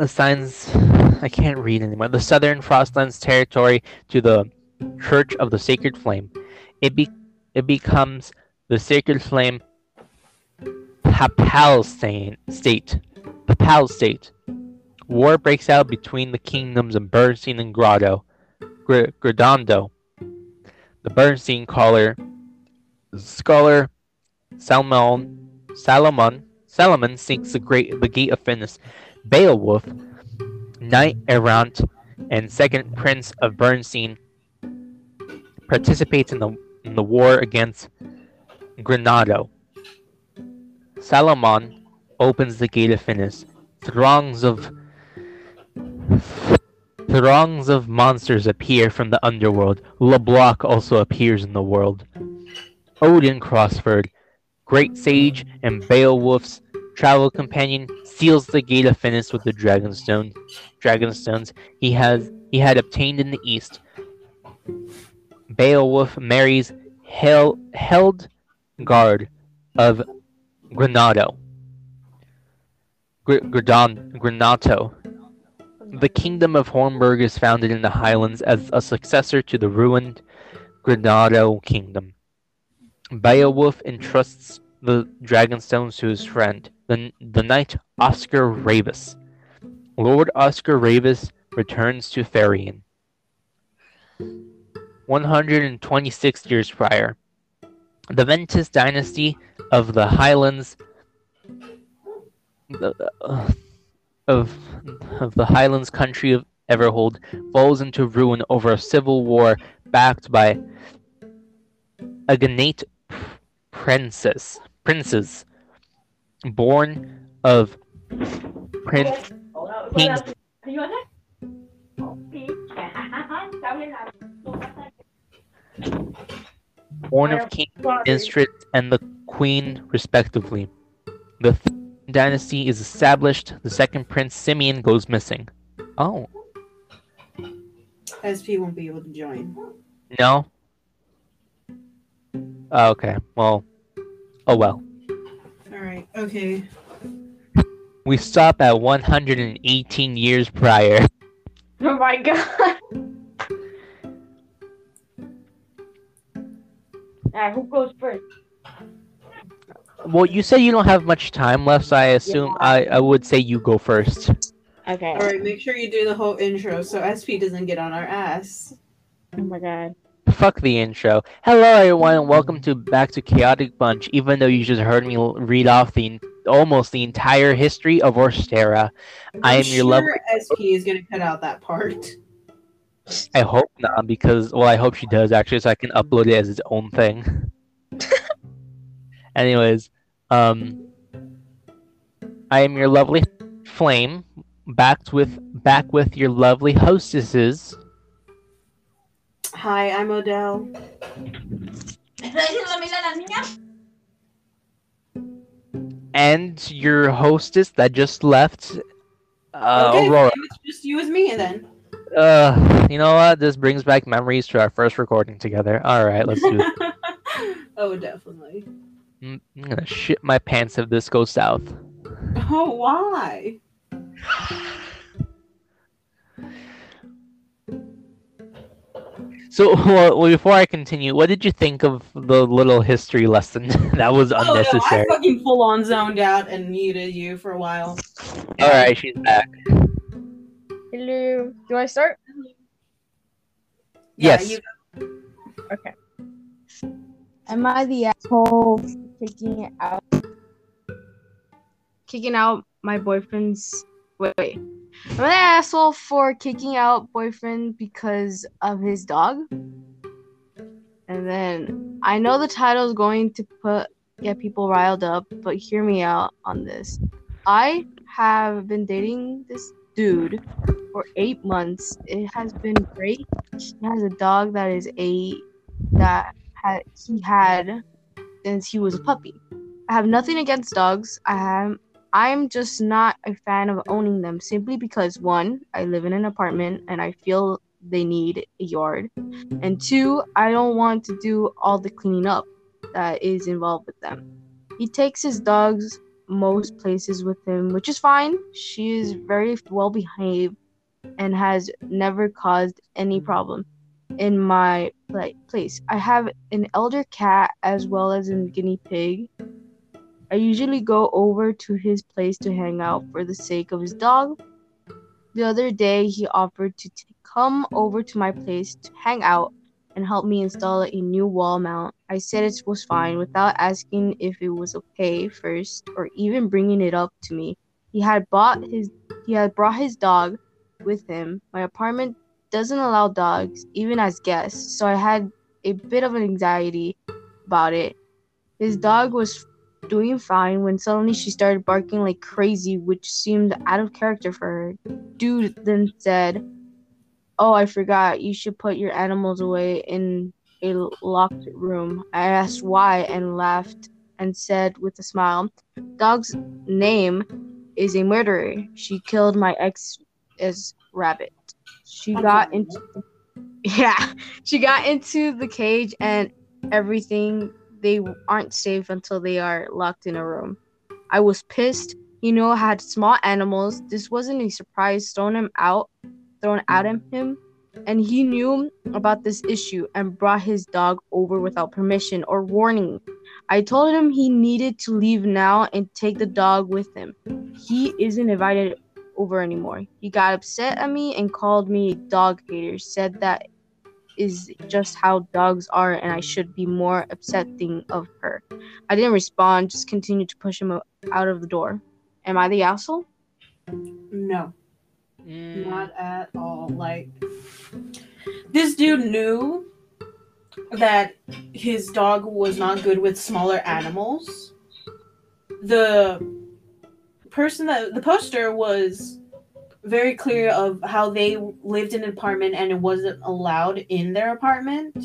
assigns I can't read anymore. The Southern Frostlands territory to the Church of the Sacred Flame. It be it becomes the Sacred Flame Papal state. Papal state. War breaks out between the kingdoms of Bernstein and Grotto. Gr- Gradando. The Bernstein caller, scholar Salmon, Salomon, Salomon sinks the great the gate of Finis. Beowulf, knight mm. errant and second prince of Bernstein, participates in the in the war against Granado. Salomon opens the gate of Finis. Throngs of throngs of monsters appear from the underworld. LeBlanc also appears in the world. Odin Crossford, great sage and Beowulf's travel companion, seals the gate of Finis with the dragonstone. Dragonstones he has he had obtained in the east. Beowulf marries Hel- Heldgard of Granado. Gr- Gradon- Granato. The kingdom of Hornburg is founded in the highlands as a successor to the ruined Granado kingdom. Beowulf entrusts the Dragonstones to his friend, the, the knight Oscar Ravis. Lord Oscar Ravis returns to Farian. 126 years prior, the Ventus dynasty of the Highlands uh, of of the Highlands country of Everhold falls into ruin over a civil war backed by Aganate princess princes born of Prince King born of King Istrid and the Queen, respectively. The th- dynasty is established. The second prince, Simeon, goes missing. Oh, SP won't be able to join. no? Oh, okay, well, oh well. All right. Okay. We stop at 118 years prior. [laughs] Oh my god. Alright, who goes first? Well, you said you don't have much time left, so I assume I, I would say you go first. Okay. All right. Make sure you do the whole intro so SP doesn't get on our ass. Oh my god. Fuck the intro. Hello, everyone, and welcome to back to Chaotic Bunch. Even though you just heard me read off the almost the entire history of Orsterra, I am your sure lovely. SP is gonna cut out that part. I hope not, because well, I hope she does actually, so I can upload it as its own thing. [laughs] Anyways, um, I am your lovely flame, backed with back with your lovely hostesses. Hi, I'm Odell. And your hostess that just left, uh, okay, Aurora. fine, it's just you as me then. Uh, you know what? This brings back memories to our first recording together. All right, let's do it. [laughs] oh, definitely. I'm I'm gonna shit my pants if this goes south. Oh, why? [sighs] [laughs] So, [laughs] well, before I continue, what did you think of the little history lesson [laughs] that was Oh no, unnecessary? I fucking full on zoned out and muted you for a while. All right, she's back. Hello. Do I start? Yeah, Yes. you- Okay. Am I the asshole kicking out? Kicking out my boyfriend's. Wait, wait. Am I the asshole for kicking out boyfriend because of his dog? And then I know the title is going to put get people riled up, but hear me out on this. I have been dating this dude for eight months. It has been great. He has a dog that is eight that he had since he was a puppy. I have nothing against dogs. I am I'm just not a fan of owning them simply because one, I live in an apartment and I feel they need a yard. And two, I don't want to do all the cleaning up that is involved with them. He takes his dogs most places with him, which is fine. She is very well behaved and has never caused any problem in my pla- place. I have an elder cat as well as a guinea pig. I usually go over to his place to hang out for the sake of his dog. The other day, he offered to t- come over to my place to hang out and help me install a new wall mount. I said it was fine without asking if it was okay first or even bringing it up to me. He had bought his he had brought his dog with him. My apartment doesn't allow dogs even as guests, so I had a bit of an anxiety about it. His dog was doing fine when suddenly she started barking like crazy, which seemed out of character for her. Dude then said, Oh, I forgot. You should put your animals away in a locked room. I asked why and laughed and said with a smile, Dog's name is a murderer. She killed my ex as rabbit. She got into [laughs] yeah, she got into the cage and everything. They aren't safe until they are locked in a room. I was pissed. You know, I had small animals. This wasn't a surprise thrown him out, thrown at him, him, and he knew about this issue and brought his dog over without permission or warning. I told him he needed to leave now and take the dog with him. He isn't invited over anymore. He got upset at me and called me a dog hater, said that is just how dogs are and I should be more accepting of her. I didn't respond, just continued to push him out of the door. Am I the asshole? No, Mm, not at all. Like, this dude knew that his dog was not good with smaller animals. The person that the poster was very clear of how they lived in an apartment and it wasn't allowed in their apartment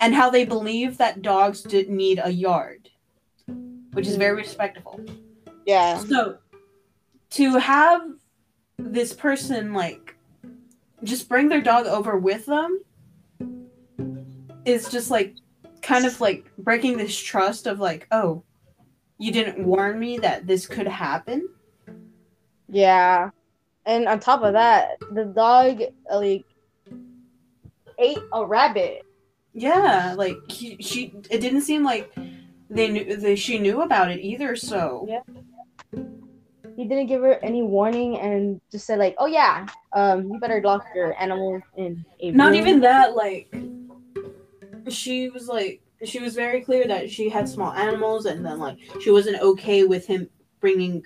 and how they believe that dogs did need a yard which is very respectable Yeah. so to have this person like just bring their dog over with them is just like kind of like breaking this trust of like oh you didn't warn me that this could happen Yeah. And on top of that, the dog like ate a rabbit. yeah like he, she it didn't seem like they knew that she knew about it either so Yeah. He didn't give her any warning and just said like, "Oh yeah, um, you better lock your animals in a not room." even that like she was like she was very clear that she had small animals and then like she wasn't okay with him bringing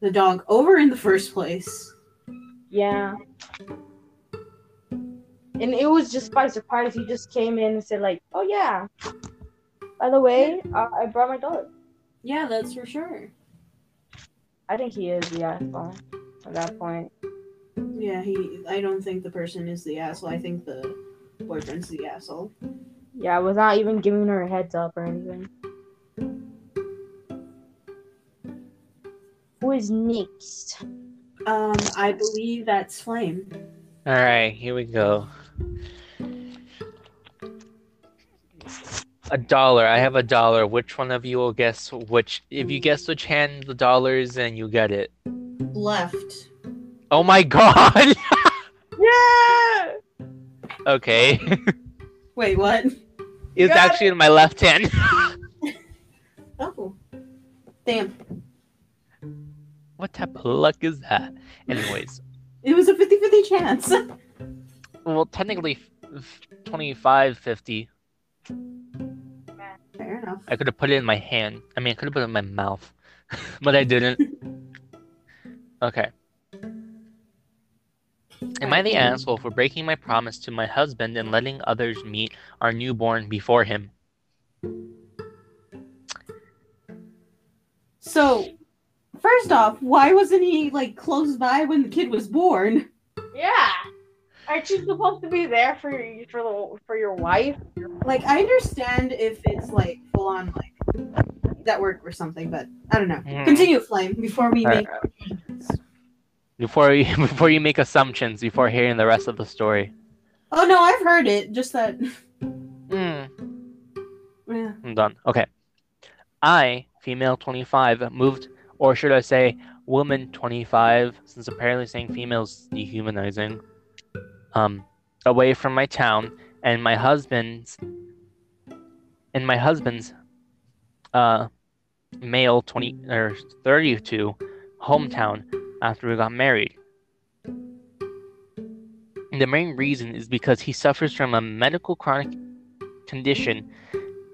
the dog over in the first place Yeah. And it was just by surprise. He just came in and said like, "Oh yeah, by the way, uh, I brought my dog." yeah that's for sure I think he is the asshole. at that point. Yeah, he. I don't think the person is the asshole. I think the boyfriend's the asshole. Yeah, without even giving her a heads up or anything. Who is next? Um, I believe that's Flame. All right, here we go. A dollar. I have a dollar. Which one of you will guess which? If you guess which hand the dollar is in, you get it. Left. Oh my [laughs] god! Yeah! okay. Wait, what? it's got actually in my left hand. [laughs] Oh. Damn. What type of luck is that? Anyways, It was a 50 50 chance. well, technically, f- f- 25 50. Fair enough. I could have put it in my hand. I mean, I could have put it in my mouth, [laughs] but I didn't. [laughs] Okay. Am I the asshole for breaking my promise to my husband and letting others meet our newborn before him? So, first off, why wasn't he like close by when the kid was born? Yeah. Aren't you supposed to be there for your for the for your wife? Like, I understand if it's like full on like that work or something, but I don't know. Hmm. Continue, Flame, before we Alright. make. [laughs] Before you [laughs] before you make assumptions before hearing the rest of the story. Oh no, I've heard it. Just that. Hmm. Yeah. I'm done. Okay. I, female 25, moved, or should I say, woman 25, since apparently saying female is dehumanizing, um, away from my town and my husband's, and my husband's, uh, male 20 or 32 hometown after we got married. The main reason is because he suffers from a medical chronic condition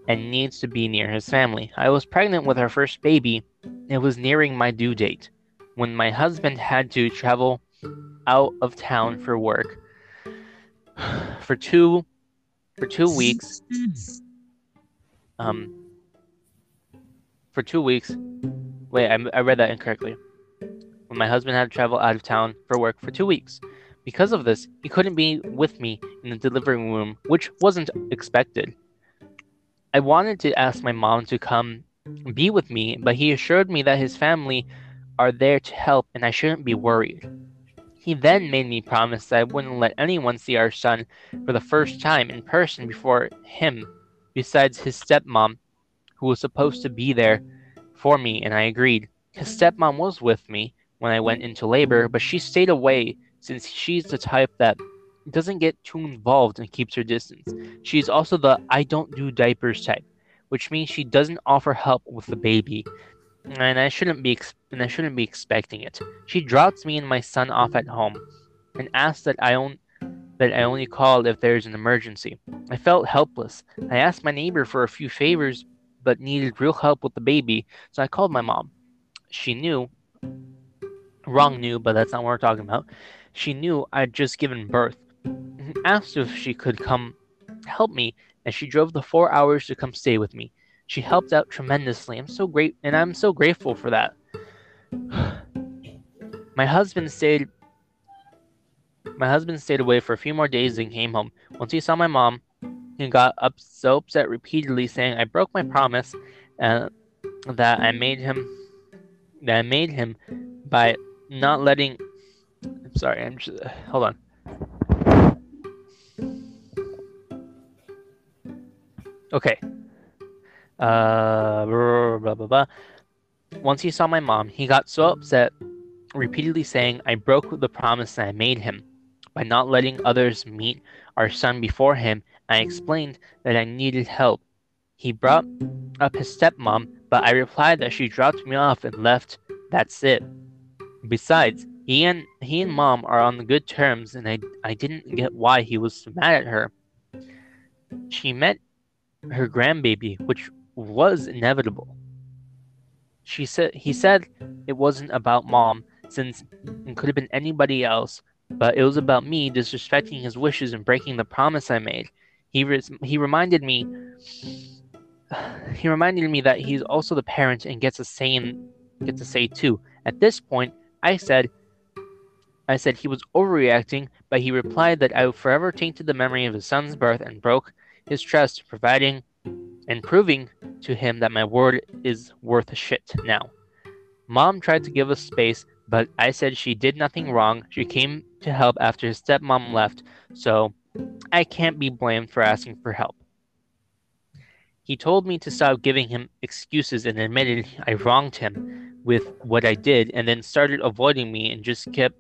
and needs to be near his family. I was pregnant with our first baby. It was nearing my due date when my husband had to travel out of town for work [sighs] for two for two weeks. Um for 2 weeks. Wait, I, I read that incorrectly. When my husband had to travel out of town for work for 2 weeks. Because of this, he couldn't be with me in the delivery room, which wasn't expected. I wanted to ask my mom to come be with me, but he assured me that his family are there to help and I shouldn't be worried. He then made me promise that I wouldn't let anyone see our son for the first time in person before him, besides his stepmom, who was supposed to be there for me, and I agreed. His stepmom was with me when I went into labor, but she stayed away since she's the type that doesn't get too involved and keeps her distance. She's also the I don't do diapers type, which means she doesn't offer help with the baby. And I shouldn't be and I shouldn't be expecting it. She drops me and my son off at home and asks that I on- that I only call if there's an emergency. I felt helpless. I asked my neighbor for a few favors but needed real help with the baby, so I called my mom. She knew wrong knew, but that's not what we're talking about. She knew I'd just given birth asked if she could come help me, and she drove the four hours to come stay with me. She helped out tremendously. I'm so great, and I'm so grateful for that. [sighs] my husband stayed. My husband stayed away for a few more days and came home. Once he saw my mom, he got up so upset repeatedly, saying I broke my promise, uh, that I made him, that I made him, by not letting. I'm sorry. I'm just hold on. Okay. Uh, blah, blah, blah, blah. Once he saw my mom, he got so upset, repeatedly saying I broke the promise that I made him by not letting others meet our son before him. I explained that I needed help. He brought up his stepmom, but I replied that she dropped me off and left. That's it. Besides, he and he and mom are on good terms, and I I didn't get why he was mad at her. She met her grandbaby, which was inevitable. She said he said it wasn't about mom, since it could have been anybody else, but it was about me disrespecting his wishes and breaking the promise I made. He res- he reminded me [sighs] he reminded me that he's also the parent and gets a say in, gets a say too. At this point, I said I said he was overreacting, but he replied that I forever tainted the memory of his son's birth and broke his trust, providing and proving to him that my word is worth shit now. Mom tried to give us space, but I said she did nothing wrong. She came to help after his stepmom left, so I can't be blamed for asking for help. He told me to stop giving him excuses and admitted I wronged him with what I did, and then started avoiding me and just kept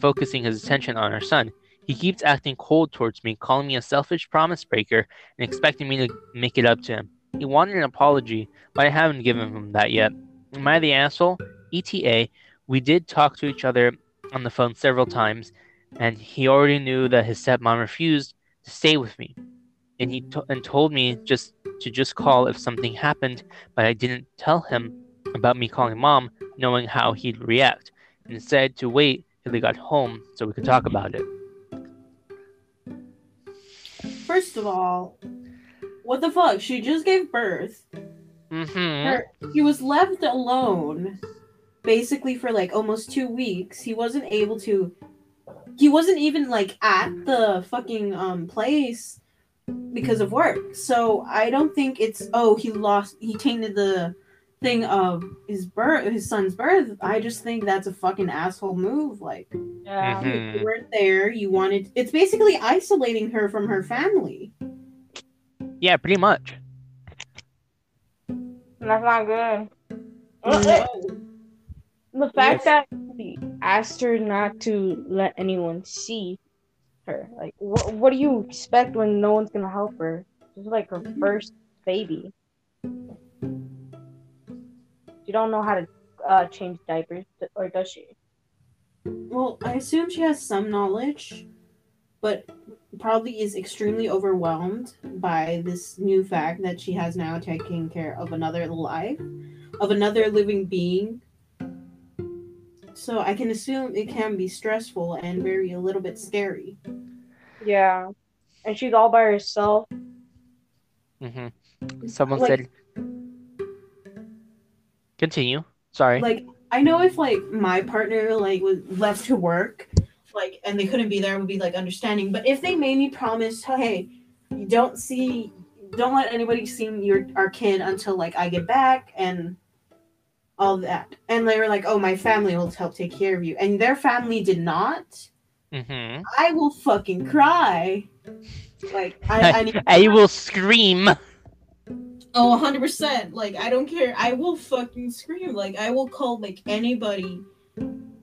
focusing his attention on our son. He keeps acting cold towards me, calling me a selfish promise breaker, and expecting me to make it up to him. He wanted an apology, but I haven't given him that yet. Am I the asshole? ETA, we did talk to each other on the phone several times, and he already knew that his stepmom refused to stay with me. And he and told me just to just call if something happened, but I didn't tell him about me calling mom, knowing how he'd react. And instead to wait till he got home so we could talk about it. First of all, what the fuck? She just gave birth. Mm-hmm. Her, he was left alone basically for like almost two weeks. He wasn't able to he wasn't even like at the fucking um place because of work. So I don't think it's oh he lost he tainted the thing of his birth his son's birth. I just think that's a fucking asshole move. Like Yeah. Mhm. you weren't there, you wanted it's basically isolating her from her family. Yeah, pretty much. That's not good. No. Uh, uh, the fact that He asked her not to let anyone see her. Like, what, what do you expect when no one's gonna help her? This is like her mm-hmm. first baby. She don't know how to uh, change diapers, or does she? Well, I assume she has some knowledge, but probably is extremely overwhelmed by this new fact that she has now taken care of another life, of another living being. So I can assume it can be stressful and very a little bit scary. Yeah. And she's all by herself. Mm-hmm. Someone Like- said. Continue. Sorry. Like I know if like my partner like was left to work, like and they couldn't be there, would be like understanding. But if they made me promise, hey, you don't see, don't let anybody see your our kid until like I get back and all that, and they were like, oh, my family will help take care of you, and their family did not. mm-hmm. I will fucking cry. Like I, I. [laughs] I will scream. Oh, 100%. Like, I don't care. I will fucking scream. Like, I will call, like, anybody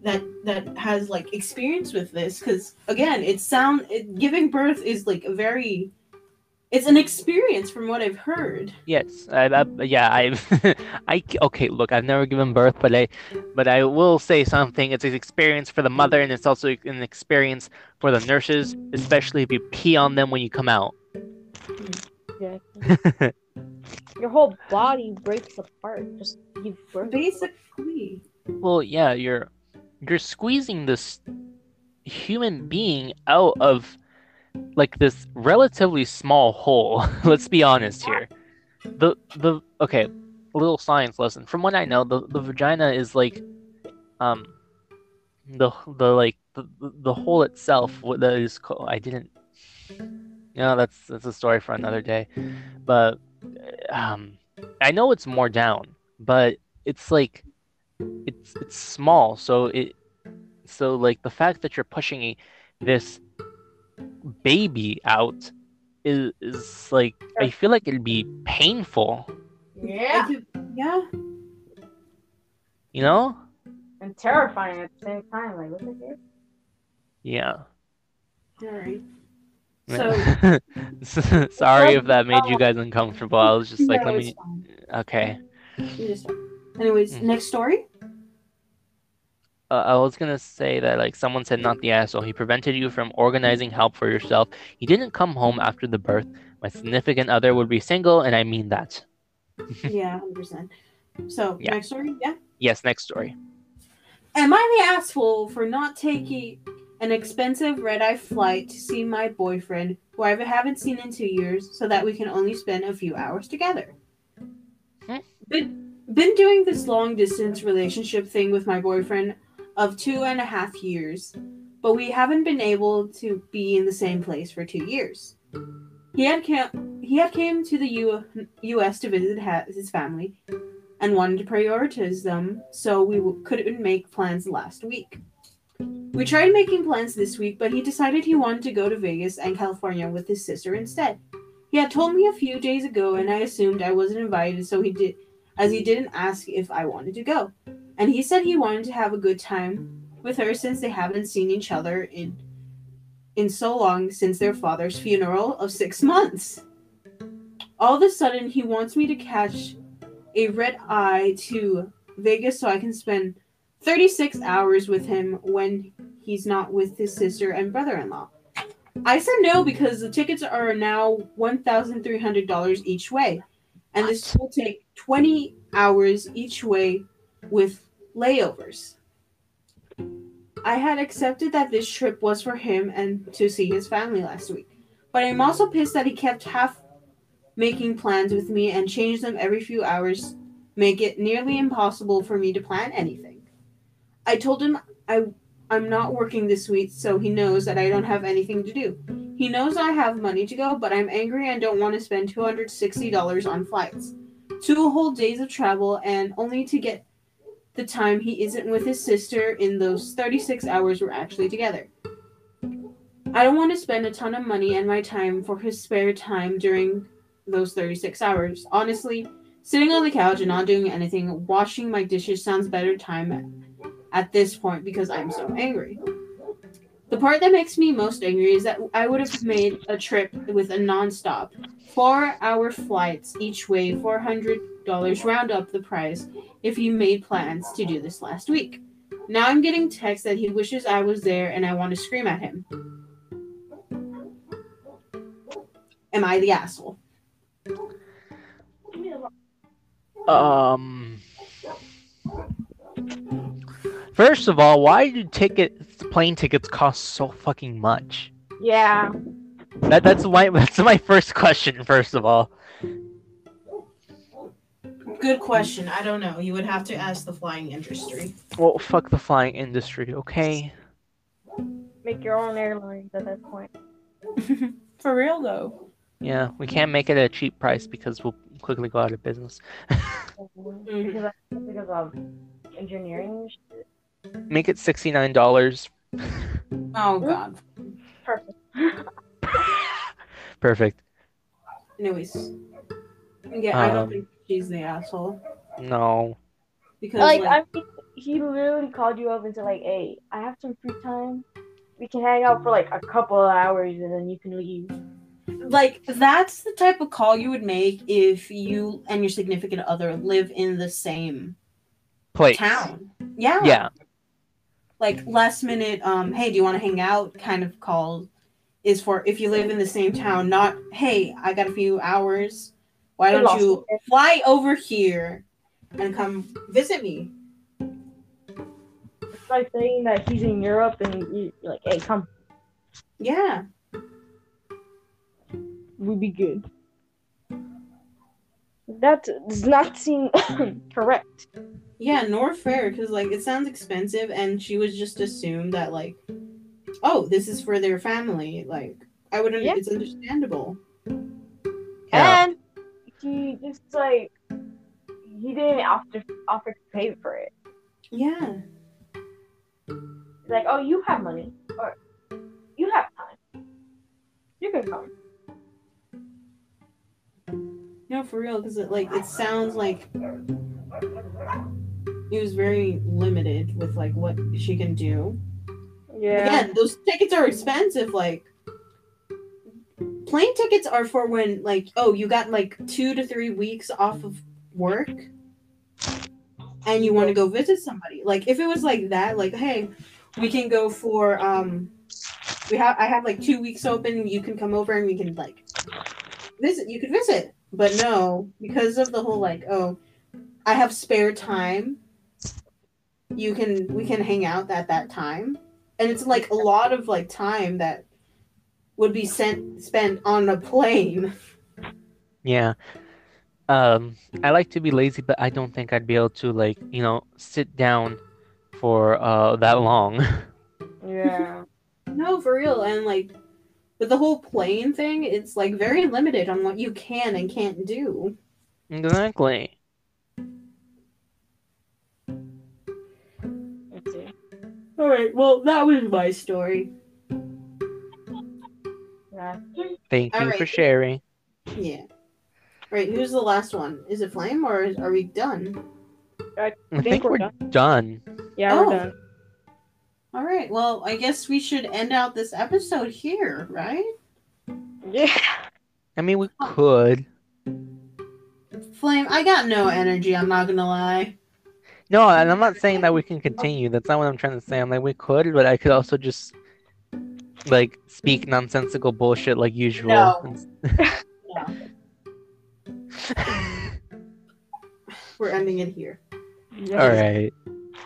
that that has, like, experience with this. Because, again, it sound... It, giving birth is, like, a very... It's an experience from what I've heard. Yes. I, I, yeah. [laughs] I. I. Okay. Look, I've never given birth, but I. But I will say something. It's an experience for the mother, and it's also an experience for the nurses, especially if you pee on them when you come out. Hmm. [laughs] Yeah. Your whole body breaks apart. Just you birth. Basically. Well, yeah, you're you're squeezing this human being out of like this relatively small hole. [laughs] Let's be honest here. The the okay, a little science lesson. From what I know, the, the vagina is like um the the like the, the- the hole itself what that is called I didn't no that's that's a story for another day. But um I know it's more down, but it's like it's it's small so it so like the fact that you're pushing a, this baby out is, is like i feel like it'd be painful Yeah. Yeah. you know And terrifying at the same time. Like, what the heck? yeah Alright. So, [laughs] [laughs] sorry if that made you guys uncomfortable i was just [laughs] like no, let me okay Anyways, Mm. next story? uh, I was gonna say that like someone said not the asshole. He prevented you from organizing help for yourself. He didn't come home after the birth. My significant other would be single, and I mean that. yeah, 100%. So, Yeah. next story? Yeah. Yes, next story. Am I the asshole for not taking an expensive red eye flight to see my boyfriend, who I haven't seen in two years, so that we can only spend a few hours together? Hmm. Been, been doing this long distance relationship thing with my boyfriend of two and a half years. but we haven't been able to be in the same place for two years. He had cam- he had came to the U- U.S. to visit ha- his family and wanted to prioritize them, so we w- couldn't make plans last week. We tried making plans this week, but he decided he wanted to go to Vegas and California with his sister instead. He had told me a few days ago, and I assumed I wasn't invited, so he did, as he didn't ask if I wanted to go. And he said he wanted to have a good time with her since they haven't seen each other in in so long since their father's funeral of six months. All of a sudden, he wants me to catch a red eye to Vegas so I can spend 36 hours with him when he's not with his sister and brother in law. I said no because the tickets are now $1,300 each way, and this will take 20 hours each way with layovers. I had accepted that this trip was for him and to see his family last week, but I'm also pissed that he kept half making plans with me and changed them every few hours, make it nearly impossible for me to plan anything. I told him I I'm not working this week, so he knows that I don't have anything to do. He knows I have money to go, but I'm angry and don't want to spend $260 on flights. Two whole days of travel and only to get the time he isn't with his sister in those 36 hours we're actually together. I don't want to spend a ton of money and my time for his spare time during those 36 hours. Honestly, sitting on the couch and not doing anything, washing my dishes sounds better time at this point because I'm so angry. The part that makes me most angry is that I would have made a trip with a nonstop, four hour flights each way, $400 round up the price if he made plans to do this last week. Now I'm getting text that he wishes I was there and I want to scream at him. Am I the asshole? Um. First of all, why do tickets, plane tickets, cost so fucking much? Yeah. That that's my [laughs] that's my first question. First of all, Good question. I don't know. You would have to ask the flying industry. well, fuck the flying industry, okay? Make your own airlines at that point. [laughs] For real though. Yeah, we can't make it at a cheap price because we'll quickly go out of business. Because, [laughs] of- mm-hmm. because of engineering. Make it sixty nine dollars. Oh god. Perfect. [laughs] Perfect. Anyways. Yeah, I don't Um, think she's the asshole. No. Because Like, like, I mean, he literally called you up and said, like, hey, I have some free time. We can hang out for like a couple of hours and then you can leave. like that's the type of call you would make if you and your significant other live in the same Place. town. Yeah. Yeah. Like last minute, um, hey, do you want to hang out? Kind of call is for if you live in the same town, not hey, I got a few hours. Why don't you fly over here and come visit me? It's like saying that he's in Europe and you- you're like, hey, come, Yeah. we'd be good. That does not seem [laughs] mm. correct. Yeah, nor fair because like it sounds expensive, and she was just assumed that like, oh, this is for their family. Like, I wouldn't. Yeah. It's understandable. Yeah. And he just like, he didn't offer, offer to pay for it. Yeah. Like, oh, you have money. Or you have time. You can come. No, for real, because it like it sounds like it was very limited with like what she can do. Yeah. Again, those tickets are expensive. Like, plane tickets are for when like oh you got like two to three weeks off of work, and you want to go visit somebody. Like if it was like that, like hey, we can go for um, we have I have like two weeks open. You can come over and we can like visit. You could visit, but no, because of the whole like oh, I have spare time. You can we can hang out at that time and it's like a lot of like time that would be sent spent on a plane. [laughs] Yeah. Um, I like to be lazy, but I don't think I'd be able to like, you know, sit down for uh that long. [laughs] Yeah. No, for real. And like with the whole plane thing, it's like very limited on what you can and can't do. Exactly. Let's. All right. Well, that was my story. Yeah. Thank you for sharing. Yeah. All right. Who's the last one? Is it Flame or is, are we done? I think think we're we're done. Yeah, Oh. we're done. All right. Well, I guess we should end out this episode here, right? Yeah. I mean, we could. Flame, I got no energy. I'm not gonna lie. No, and I'm not saying that we can continue. That's not what I'm trying to say. I'm like, we could, but I could also just like speak nonsensical bullshit like usual. No. [laughs] No. We're ending it here. All right.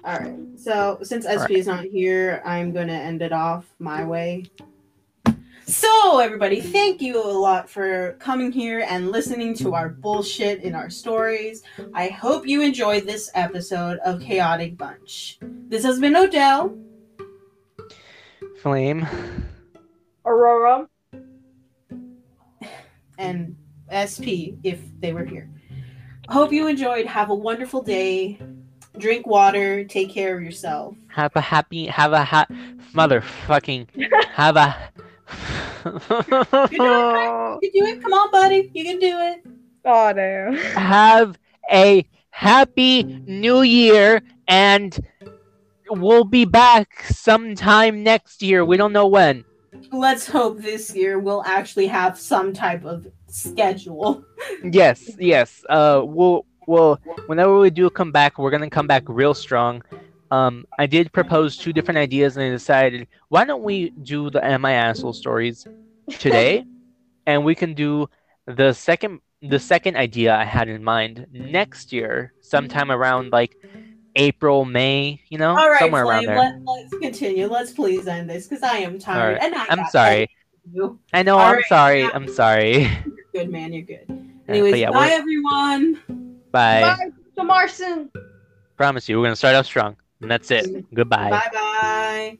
All right. So since SP is not here, I'm gonna end it off my way. So everybody, thank you a lot for coming here and listening to our bullshit in our stories. I hope you enjoyed this episode of Chaotic Bunch. This has been Odell. Flame. Aurora. and SP if they were here. Hope you enjoyed. Have a wonderful day. Drink water. Take care of yourself. Have a happy. Have a ha. Motherfucking. Have a. You can do it. Come on, buddy. You can do it. Oh damn. have a happy new year and we'll be back sometime next year. We don't know when. Let's hope this year we'll actually have some type of schedule. Yes, yes. Uh we'll we'll whenever we do come back, we're gonna come back real strong. Um I did propose two different ideas and I decided why don't we do the Am I Asshole stories today? [laughs] and we can do the second the second idea I had in mind next year, sometime around like April, May, you know, All right, somewhere around there. Let, let's continue. Let's please end this because I am tired. Alright, And I I'm sorry. I know All I'm right, sorry. yeah. I'm sorry. [laughs] You're good, man. You're good. Anyways, yeah, bye everyone. Bye. Bye, Mr. Marson. Promise you, we're gonna start off strong, and that's it. Goodbye. Bye bye.